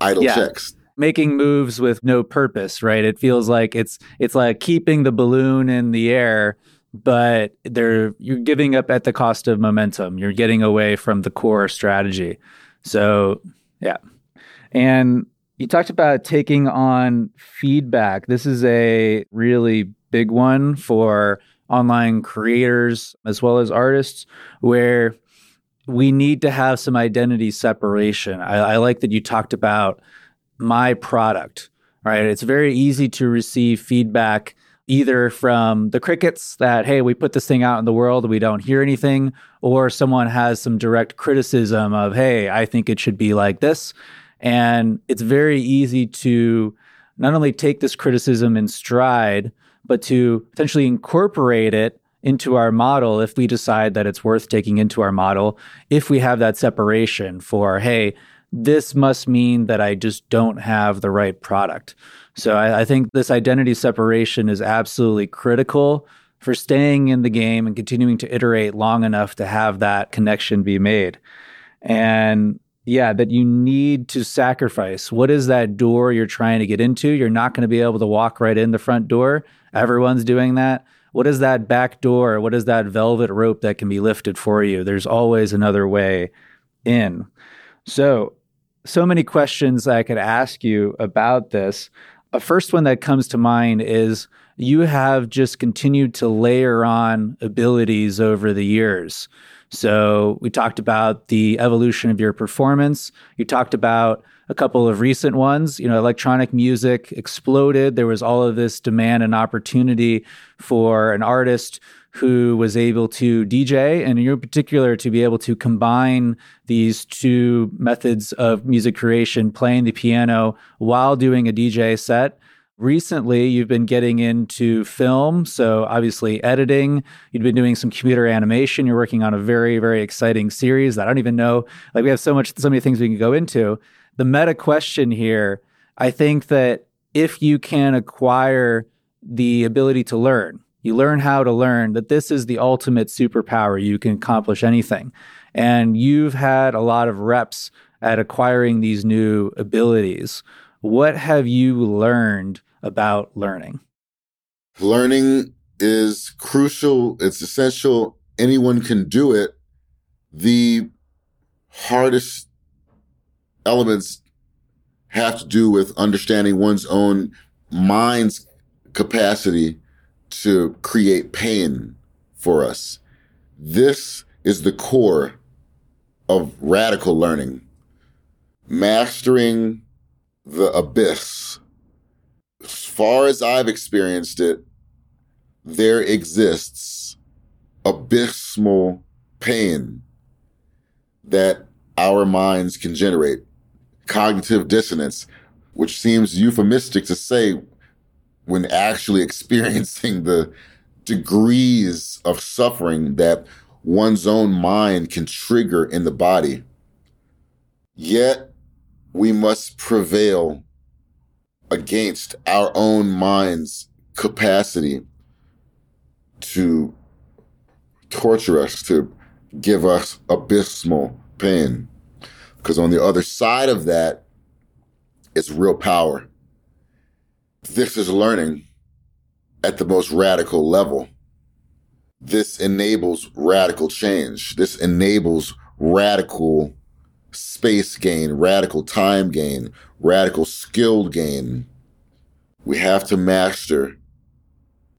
idle yeah. checks making moves with no purpose, right? It feels like it's it's like keeping the balloon in the air but they're you're giving up at the cost of momentum. You're getting away from the core strategy. So, yeah. And you talked about taking on feedback. This is a really big one for online creators as well as artists where we need to have some identity separation. I, I like that you talked about my product, right? It's very easy to receive feedback either from the crickets that, hey, we put this thing out in the world we don't hear anything, or someone has some direct criticism of, hey, I think it should be like this. And it's very easy to not only take this criticism in stride, but to potentially incorporate it into our model if we decide that it's worth taking into our model, if we have that separation for, hey, this must mean that I just don't have the right product. So I, I, think this identity separation is absolutely critical for staying in the game and continuing to iterate long enough to have that connection be made. And yeah, that you need to sacrifice. What is that door you're trying to get into? You're not going to be able to walk right in the front door. Everyone's doing that. What is that back door? What is that velvet rope that can be lifted for you? There's always another way in. So, so many questions I could ask you about this. A first one that comes to mind is you have just continued to layer on abilities over the years. So we talked about the evolution of your performance. You talked about a couple of recent ones. You know, electronic music exploded. There was all of this demand and opportunity for an artist who was able to DJ, and in your particular, to be able to combine these two methods of music creation, playing the piano while doing a DJ set Recently, you've been getting into film, so obviously editing. You've been doing some computer animation. You're working on a very, very exciting series that I don't even know. Like we have so much, so many things we can go into. The meta question here, I think that if you can acquire the ability to learn, you learn how to learn that this is the ultimate superpower. You can accomplish anything. And you've had a lot of reps at acquiring these new abilities. What have you learned about learning? Learning is crucial, it's essential. Anyone can do it. The hardest elements have to do with understanding one's own mind's capacity to create pain for us. This is the core of radical learning. Mastering the abyss as far as I've experienced it, there exists abysmal pain that our minds can generate. Cognitive dissonance, which seems euphemistic to say when actually experiencing the degrees of suffering that one's own mind can trigger in the body. Yet we must prevail against our own mind's capacity to torture us, to give us abysmal pain. Because on the other side of that is real power. This is learning at the most radical level. This enables radical change. This enables radical space gain, radical time gain, radical skill gain. We have to master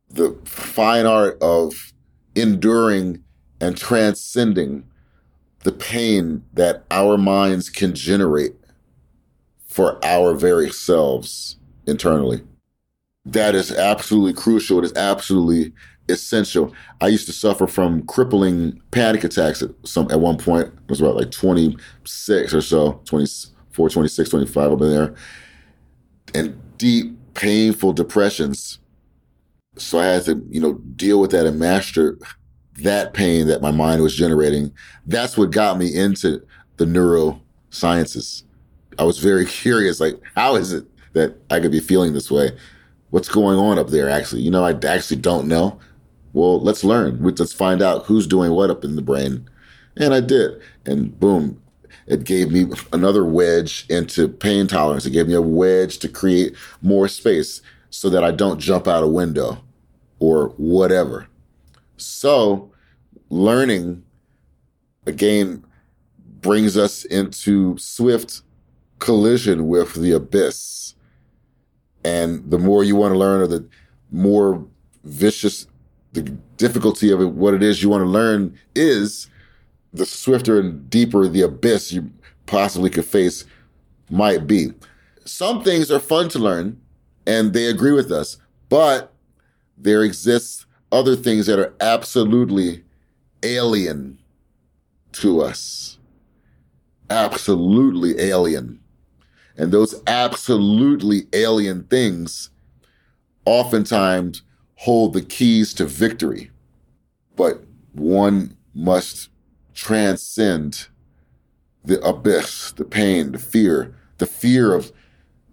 the fine art of enduring and transcending the pain that our minds can generate for our very selves internally. That is absolutely crucial. It is absolutely essential. I used to suffer from crippling panic attacks at some at one point. It was about like 26 or so, 24, 26, 25 over there. And deep, painful depressions. So I had to, you know, deal with that and master that pain that my mind was generating. That's what got me into the neurosciences. I was very curious, like, how is it that I could be feeling this way? What's going on up there, actually? You know, I actually don't know. Well, let's learn. Let's find out who's doing what up in the brain. And I did. And boom, it gave me another wedge into pain tolerance. It gave me a wedge to create more space so that I don't jump out a window or whatever. So, learning again brings us into swift collision with the abyss. And the more you want to learn, or the more vicious the difficulty of it, what it is you want to learn is, the swifter and deeper the abyss you possibly could face might be. Some things are fun to learn and they agree with us, but there exists other things that are absolutely alien to us. Absolutely alien. And those absolutely alien things oftentimes hold the keys to victory. But one must transcend the abyss, the pain, the fear, the fear of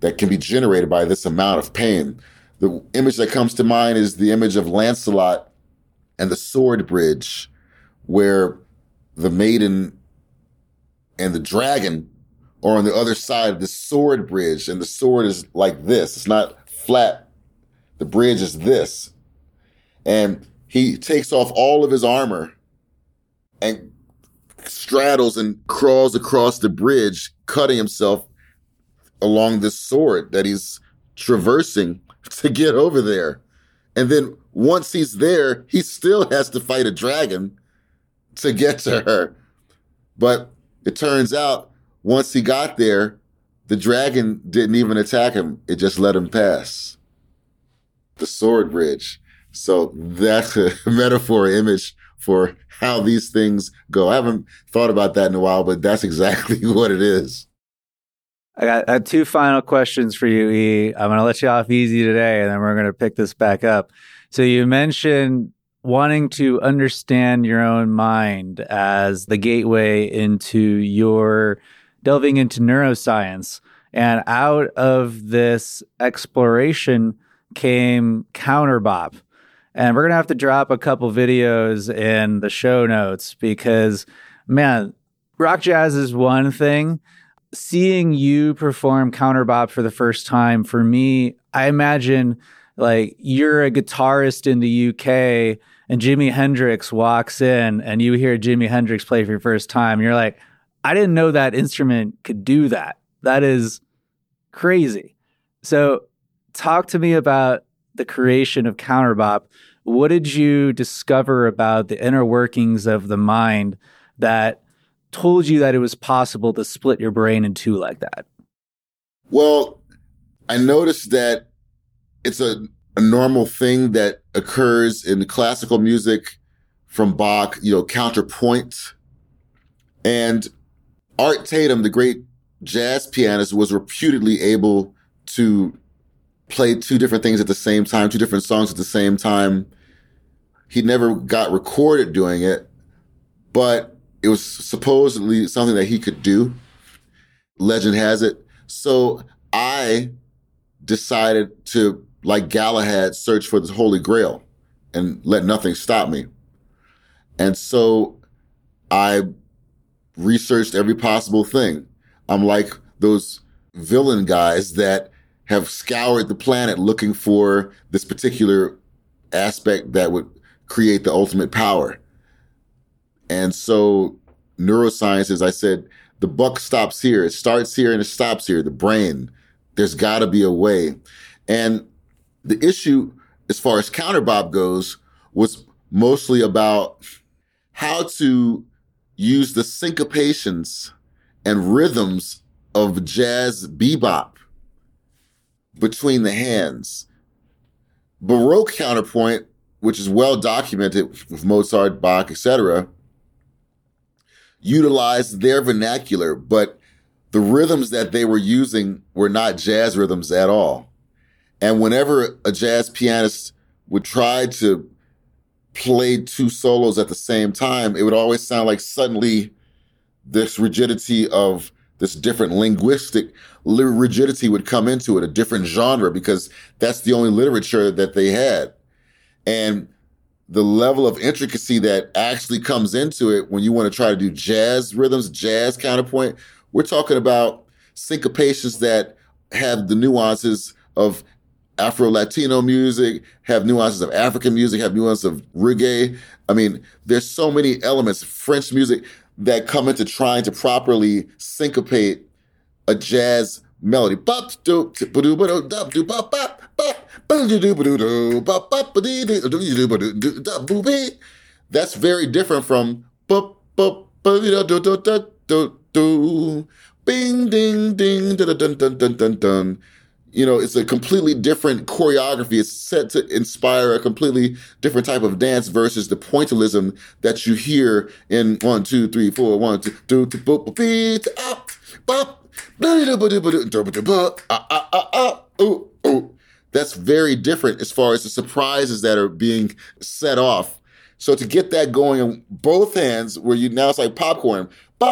that can be generated by this amount of pain. The image that comes to mind is the image of Lancelot and the sword bridge, where the maiden and the dragon are on the other side of the sword bridge, and the sword is like this. It's not flat. The bridge is this. And he takes off all of his armor and straddles and crawls across the bridge, cutting himself along this sword that he's traversing to get over there. And then once he's there, he still has to fight a dragon to get to her. But it turns out once he got there, the dragon didn't even attack him. It just let him pass. The sword bridge. So that's a metaphor image for how these things go. I haven't thought about that in a while, but that's exactly what it is. I got, I two final questions for you, E. I'm going to let you off easy today, and then we're going to pick this back up. So you mentioned wanting to understand your own mind as the gateway into your delving into neuroscience. And out of this exploration came counterbop. And we're going to have to drop a couple videos in the show notes because, man, rock jazz is one thing seeing you perform counterbop for the first time for me i imagine like you're a guitarist in the uk and jimi hendrix walks in and you hear jimi hendrix play for your first time you're like i didn't know that instrument could do that that is crazy so talk to me about the creation of counterbop what did you discover about the inner workings of the mind that told you that it was possible to split your brain in two like that? Well, I noticed that it's a, a normal thing that occurs in classical music from Bach, you know, counterpoint. And Art Tatum, the great jazz pianist, was reputedly able to play two different things at the same time, two different songs at the same time. He never got recorded doing it, but it was supposedly something that he could do. Legend has it. So I decided to, like Galahad, search for the Holy Grail and let nothing stop me. And so I researched every possible thing. I'm like those villain guys that have scoured the planet looking for this particular aspect that would create the ultimate power. And so neuroscience as I said, the buck stops here. It starts here and it stops here. The brain. There's got to be a way. And the issue, as far as counterbop goes, was mostly about how to use the syncopations and rhythms of jazz bebop between the hands. Baroque counterpoint, which is well documented with Mozart, Bach, etc., utilized their vernacular, but the rhythms that they were using were not jazz rhythms at all. And whenever a jazz pianist would try to play two solos at the same time, it would always sound like suddenly this rigidity of this different linguistic rigidity would come into it, a different genre, because that's the only literature that they had. And the level of intricacy that actually comes into it when you want to try to do jazz rhythms, jazz counterpoint. We're talking about syncopations that have the nuances of Afro Latino music, have nuances of African music, have nuances of reggae. I mean, there's so many elements, of French music, that come into trying to properly syncopate a jazz melody. That's very different from bing ding ding dun dun dun dun dun dun. You know, it's a completely different choreography. It's set to inspire a completely different type of dance versus the pointillism that you hear in one, two, three, four, one, two, two, two, boop, beat, up, bop, that's very different as far as the surprises that are being set off. So to get that going on both hands, where you now it's like popcorn, you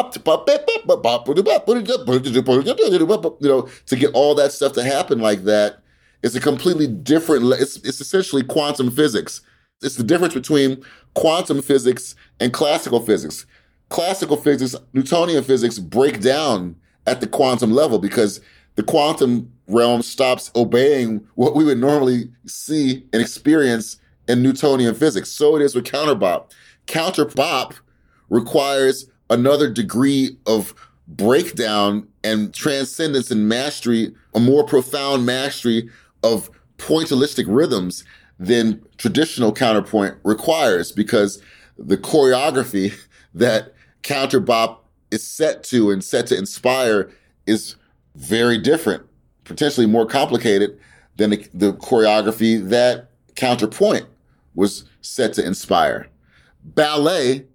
know, to get all that stuff to happen like that, it's a completely different. It's it's essentially quantum physics. It's the difference between quantum physics and classical physics. Classical physics, Newtonian physics, break down at the quantum level because the quantum realm stops obeying what we would normally see and experience in Newtonian physics. So it is with counterbop. Counterbop requires another degree of breakdown and transcendence and mastery, a more profound mastery of pointillistic rhythms than traditional counterpoint requires because the choreography that counterbop is set to and set to inspire is very different, potentially more complicated than the, the choreography that counterpoint was set to inspire. Ballet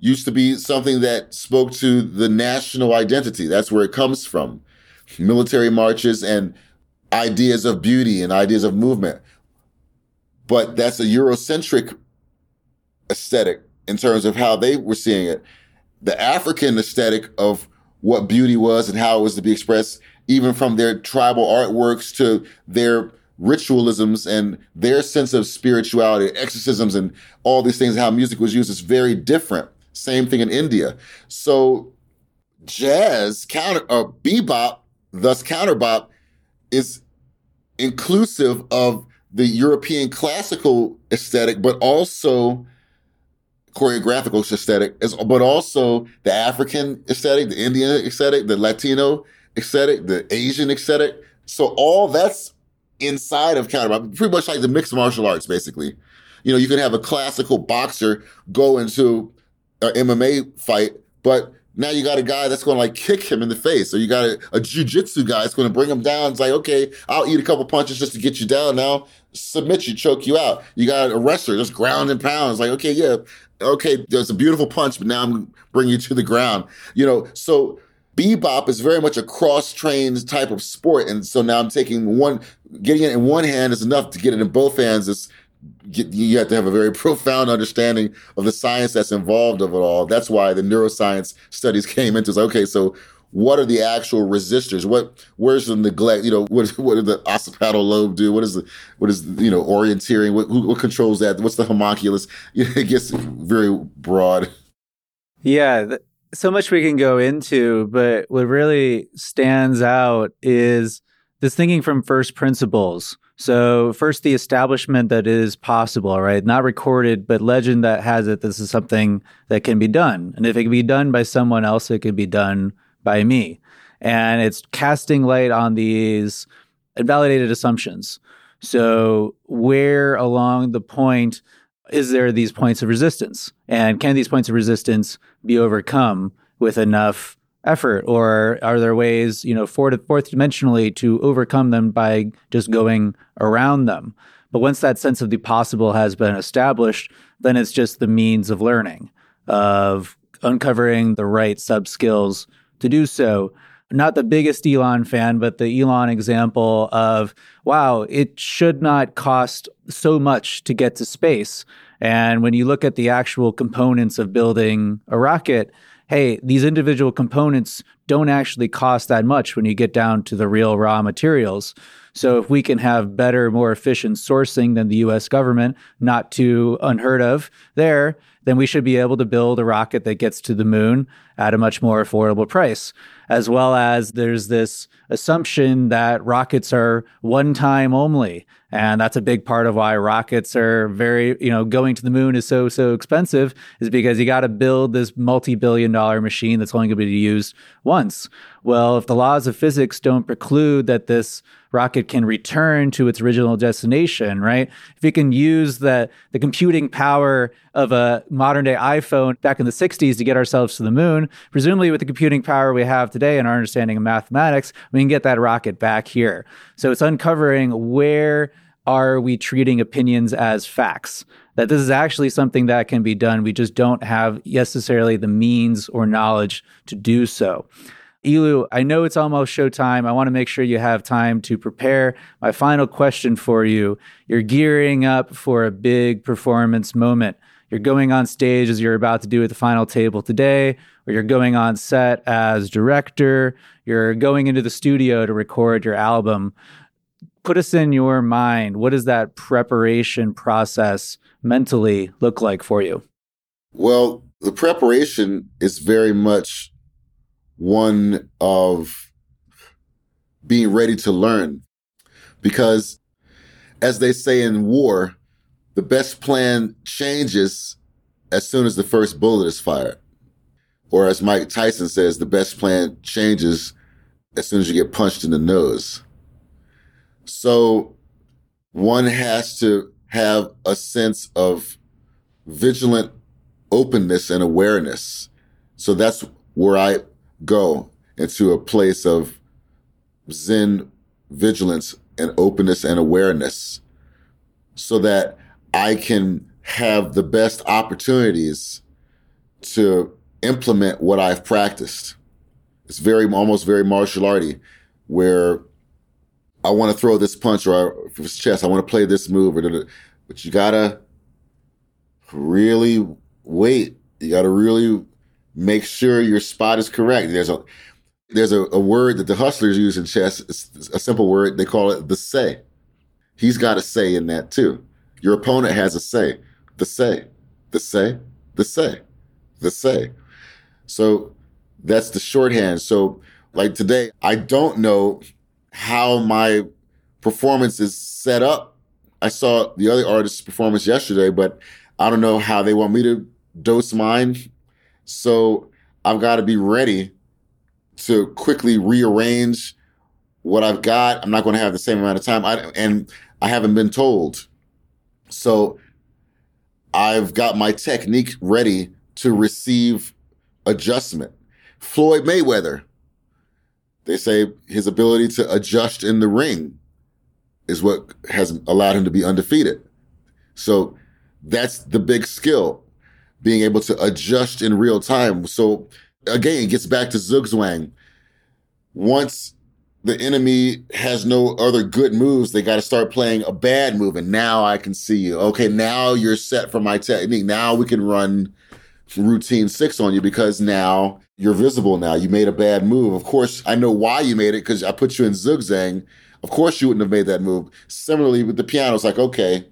used to be something that spoke to the national identity. That's where it comes from. Military marches and ideas of beauty and ideas of movement. But that's a Eurocentric aesthetic in terms of how they were seeing it. The African aesthetic of what beauty was and how it was to be expressed, even from their tribal artworks to their ritualisms and their sense of spirituality, exorcisms, and all these things, how music was used is very different. Same thing in India. So jazz counter uh, bebop, thus counterbop, is inclusive of the European classical aesthetic, but also choreographical aesthetic, but also the African aesthetic, the Indian aesthetic, the Latino aesthetic, the Asian aesthetic. So all that's inside of counterbop, pretty much like the mixed martial arts, basically. You know, you can have a classical boxer go into an MMA fight, but now you got a guy that's going to like kick him in the face. Or you got a, a jujitsu guy that's going to bring him down. It's like, okay, I'll eat a couple punches just to get you down. Now submit you, choke you out. You got a wrestler just ground and pound. It's like, okay, yeah, okay, there's a beautiful punch, but now I'm bringing you to the ground. You know, so bebop is very much a cross-trained type of sport, and so now I'm taking one, getting it in one hand is enough to get it in both hands. Is you have to have a very profound understanding of the science that's involved of it all. That's why the neuroscience studies came into. Like, okay, so what are the actual resistors? What where's the neglect? You know, what what did the occipital lobe do? What is the what is you know orienteering? What who, what controls that? What's the homunculus? It gets very broad. Yeah, th- so much we can go into, but what really stands out is this thinking from first principles so, first, the establishment that is possible, right? Not recorded, but legend that has it. This is something that can be done. And if it can be done by someone else, it can be done by me. And it's casting light on these invalidated assumptions. So, where along the point is there these points of resistance? And can these points of resistance be overcome with enough effort? Or are there ways you know fourth, fourth dimensionally to overcome them by just mm-hmm. going around them? But once that sense of the possible has been established then it's just the means of learning of uncovering the right sub skills to do so. Not the biggest Elon fan, but the Elon example of, wow, it should not cost so much to get to space. And when you look at the actual components of building a rocket, hey, these individual components don't actually cost that much when you get down to the real raw materials. So if we can have better, more efficient sourcing than the US government, not too unheard of there, then we should be able to build a rocket that gets to the moon at a much more affordable price. As well as there's this assumption that rockets are one time only. And that's a big part of why rockets are very, you know, going to the moon is so, so expensive is because you got to build this multi billion dollar machine that's only going to be used once. Well, if the laws of physics don't preclude that this rocket can return to its original destination, right? If it can use the the computing power of a modern day iPhone back in the 60s to get ourselves to the moon, presumably with the computing power we have today and our understanding of mathematics, we can get that rocket back here. So it's uncovering where are we treating opinions as facts? That this is actually something that can be done. We just don't have necessarily the means or knowledge to do so. ELEW, I know it's almost showtime. I want to make sure you have time to prepare. My final question for you You're gearing up for a big performance moment. You're going on stage as you're about to do at the final table today, or you're going on set as director. You're going into the studio to record your album. Put us in your mind. What does that preparation process mentally look like for you? Well, the preparation is very much one of being ready to learn. Because as they say in war, the best plan changes as soon as the first bullet is fired. Or as Mike Tyson says, the best plan changes as soon as you get punched in the nose. So one has to have a sense of vigilant openness and awareness. So that's where I go into a place of Zen vigilance and openness and awareness so that I can have the best opportunities to implement what I've practiced. It's very, almost very martial arty where I want to throw this punch or if it's chess, I want to play this move or, but you gotta really wait. You gotta really make sure your spot is correct. There's a there's a, a word that the hustlers use in chess. It's a simple word. They call it the say. He's got a say in that too. Your opponent has a say. The say, the say, the say, the say. So that's the shorthand. So like today, I don't know how my performance is set up. I saw the other artist's performance yesterday, but I don't know how they want me to dose mine. So I've got to be ready to quickly rearrange what I've got. I'm not going to have the same amount of time. I, and I haven't been told. So I've got my technique ready to receive adjustment. Floyd Mayweather, they say his ability to adjust in the ring is what has allowed him to be undefeated. So that's the big skill being able to adjust in real time. So again, it gets back to Zugzwang. Once the enemy has no other good moves, they got to start playing a bad move. And now I can see you. Okay, now you're set for my technique. Now we can run routine six on you because now you're visible now. You made a bad move. Of course, I know why you made it because I put you in Zugzwang. Of course, you wouldn't have made that move. Similarly, with the piano, it's like, okay,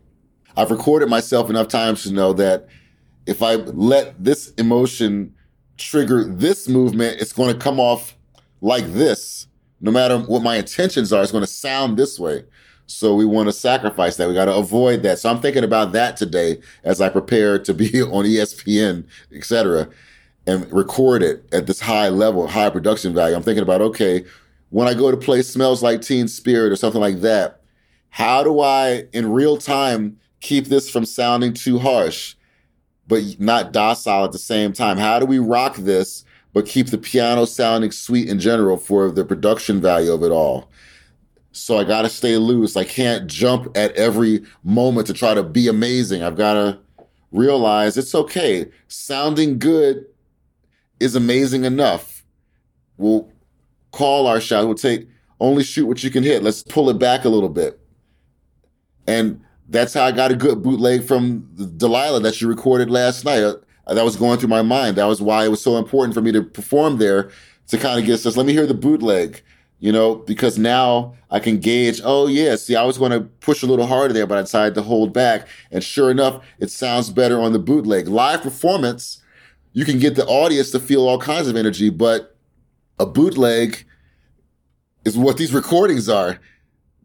I've recorded myself enough times to know that if I let this emotion trigger this movement, it's going to come off like this. No matter what my intentions are, it's going to sound this way. So we want to sacrifice that. We got to avoid that. So I'm thinking about that today as I prepare to be on ESPN, etc., and record it at this high level, high production value. I'm thinking about, okay, when I go to play Smells Like Teen Spirit or something like that, how do I, in real time, keep this from sounding too harsh? But not docile at the same time? How do we rock this, but keep the piano sounding sweet in general for the production value of it all? So I got to stay loose. I can't jump at every moment to try to be amazing. I've got to realize it's okay. Sounding good is amazing enough. We'll call our shot. We'll take only shoot what you can hit. Let's pull it back a little bit. And that's how I got a good bootleg from Delilah that she recorded last night. Uh, that was going through my mind. That was why it was so important for me to perform there to kind of get this. Let me hear the bootleg, you know, because now I can gauge. Oh yeah, see, I was going to push a little harder there, but I decided to hold back. And sure enough, it sounds better on the bootleg. Live performance, you can get the audience to feel all kinds of energy, but a bootleg is what these recordings are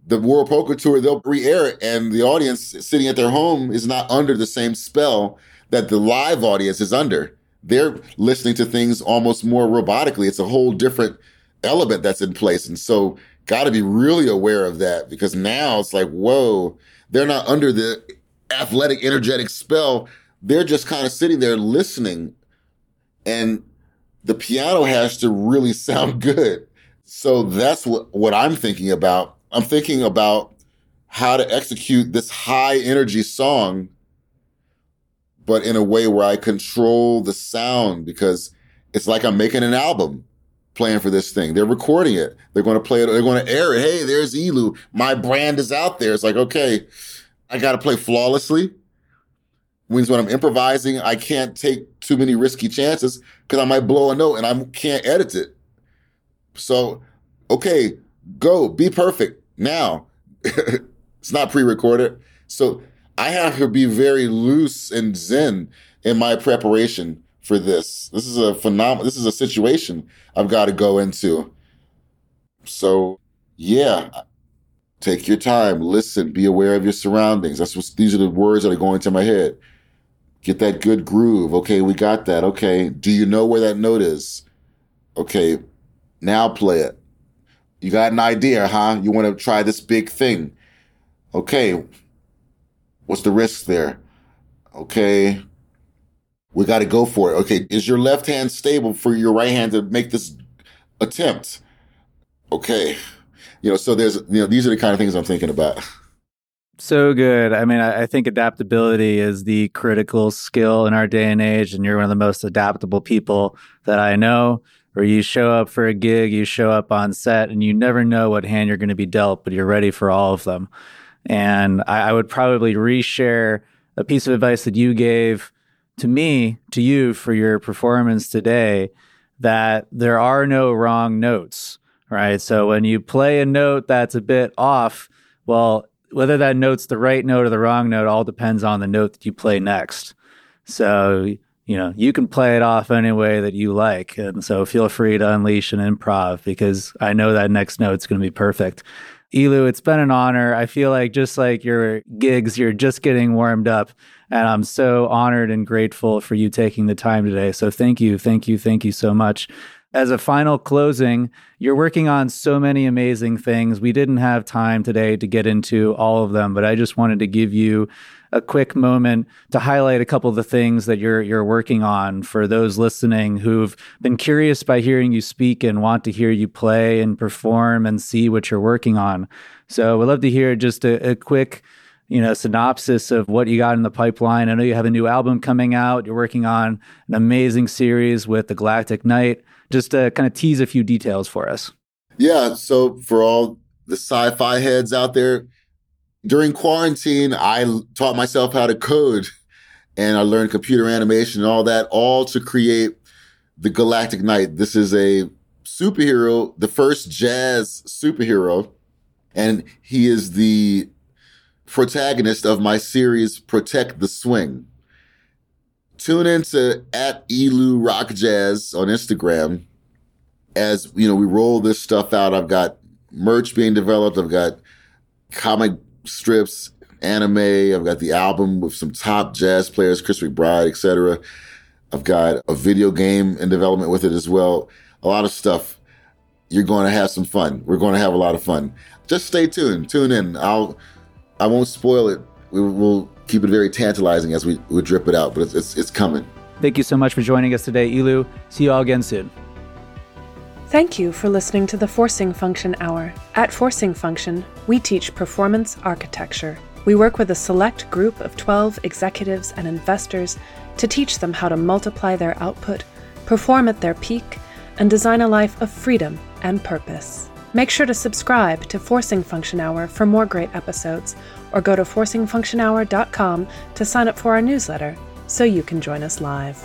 the World Poker Tour, they'll re-air it, and the audience sitting at their home is not under the same spell that the live audience is under. They're listening to things almost more robotically. It's a whole different element that's in place. And so got to be really aware of that because now it's like, whoa, they're not under the athletic, energetic spell. They're just kind of sitting there listening. And the piano has to really sound good. So that's what, what I'm thinking about. I'm thinking about how to execute this high energy song, but in a way where I control the sound because it's like I'm making an album playing for this thing. They're recording it. They're going to play it. They're going to air it. Hey, there's ELEW. My brand is out there. It's like, okay, I got to play flawlessly. Means when I'm improvising, I can't take too many risky chances because I might blow a note and I can't edit it. So, okay, go be perfect now. it's not pre-recorded. So I have to be very loose and zen in my preparation for this. This is a phenomenal, this is a situation I've got to go into. So yeah, take your time, listen, be aware of your surroundings. That's what, these are the words that are going to my head. Get that good groove. Okay, we got that. Okay. Do you know where that note is? Okay. Now play it. You got an idea, huh? You want to try this big thing. Okay. What's the risk there? Okay. We got to go for it. Okay. Is your left hand stable for your right hand to make this attempt? Okay. You know, so there's, you know, these are the kind of things I'm thinking about. So good. I mean, I, think adaptability is the critical skill in our day and age, and you're one of the most adaptable people that I know. Where you show up for a gig, you show up on set, and you never know what hand you're going to be dealt, but you're ready for all of them. And I, I would probably reshare a piece of advice that you gave to me, to you for your performance today, that there are no wrong notes, right? So when you play a note that's a bit off, well, whether that note's the right note or the wrong note all depends on the note that you play next. So, you know, you can play it off any way that you like. And so feel free to unleash an improv because I know that next note's going to be perfect. ELEW, it's been an honor. I feel like just like your gigs, you're just getting warmed up. And I'm so honored and grateful for you taking the time today. So thank you, thank you, thank you so much as a final closing, you're working on so many amazing things. We didn't have time today to get into all of them, but I just wanted to give you a quick moment to highlight a couple of the things that you're you're working on for those listening who've been curious by hearing you speak and want to hear you play and perform and see what you're working on. So we'd love to hear just a, a quick you know synopsis of what you got in the pipeline. I know you have a new album coming out. You're working on an amazing series with the Galactic Knight just uh, to kind of tease a few details for us. Yeah. So for all the sci-fi heads out there, during quarantine, I taught myself how to code and I learned computer animation and all that, all to create the Galactic Knight. This is a superhero, the first jazz superhero, and he is the protagonist of my series Protect the Swing tune into at ELEW Rock Jazz on Instagram. As you know, we roll this stuff out. I've got merch being developed. I've got comic strips, anime. I've got the album with some top jazz players, Chris McBride, etc. I've got a video game in development with it as well. A lot of stuff. You're going to have some fun. We're going to have a lot of fun. Just stay tuned. Tune in. I'll. I won't spoil it. We will keep it very tantalizing as we, we drip it out, but it's, it's, it's coming. Thank you so much for joining us today, ELEW. See you all again soon. Thank you for listening to the Forcing Function Hour. At Forcing Function, we teach performance architecture. We work with a select group of 12 executives and investors to teach them how to multiply their output, perform at their peak, and design a life of freedom and purpose. Make sure to subscribe to Forcing Function Hour for more great episodes, or go to forcingfunctionhour.com to sign up for our newsletter so you can join us live.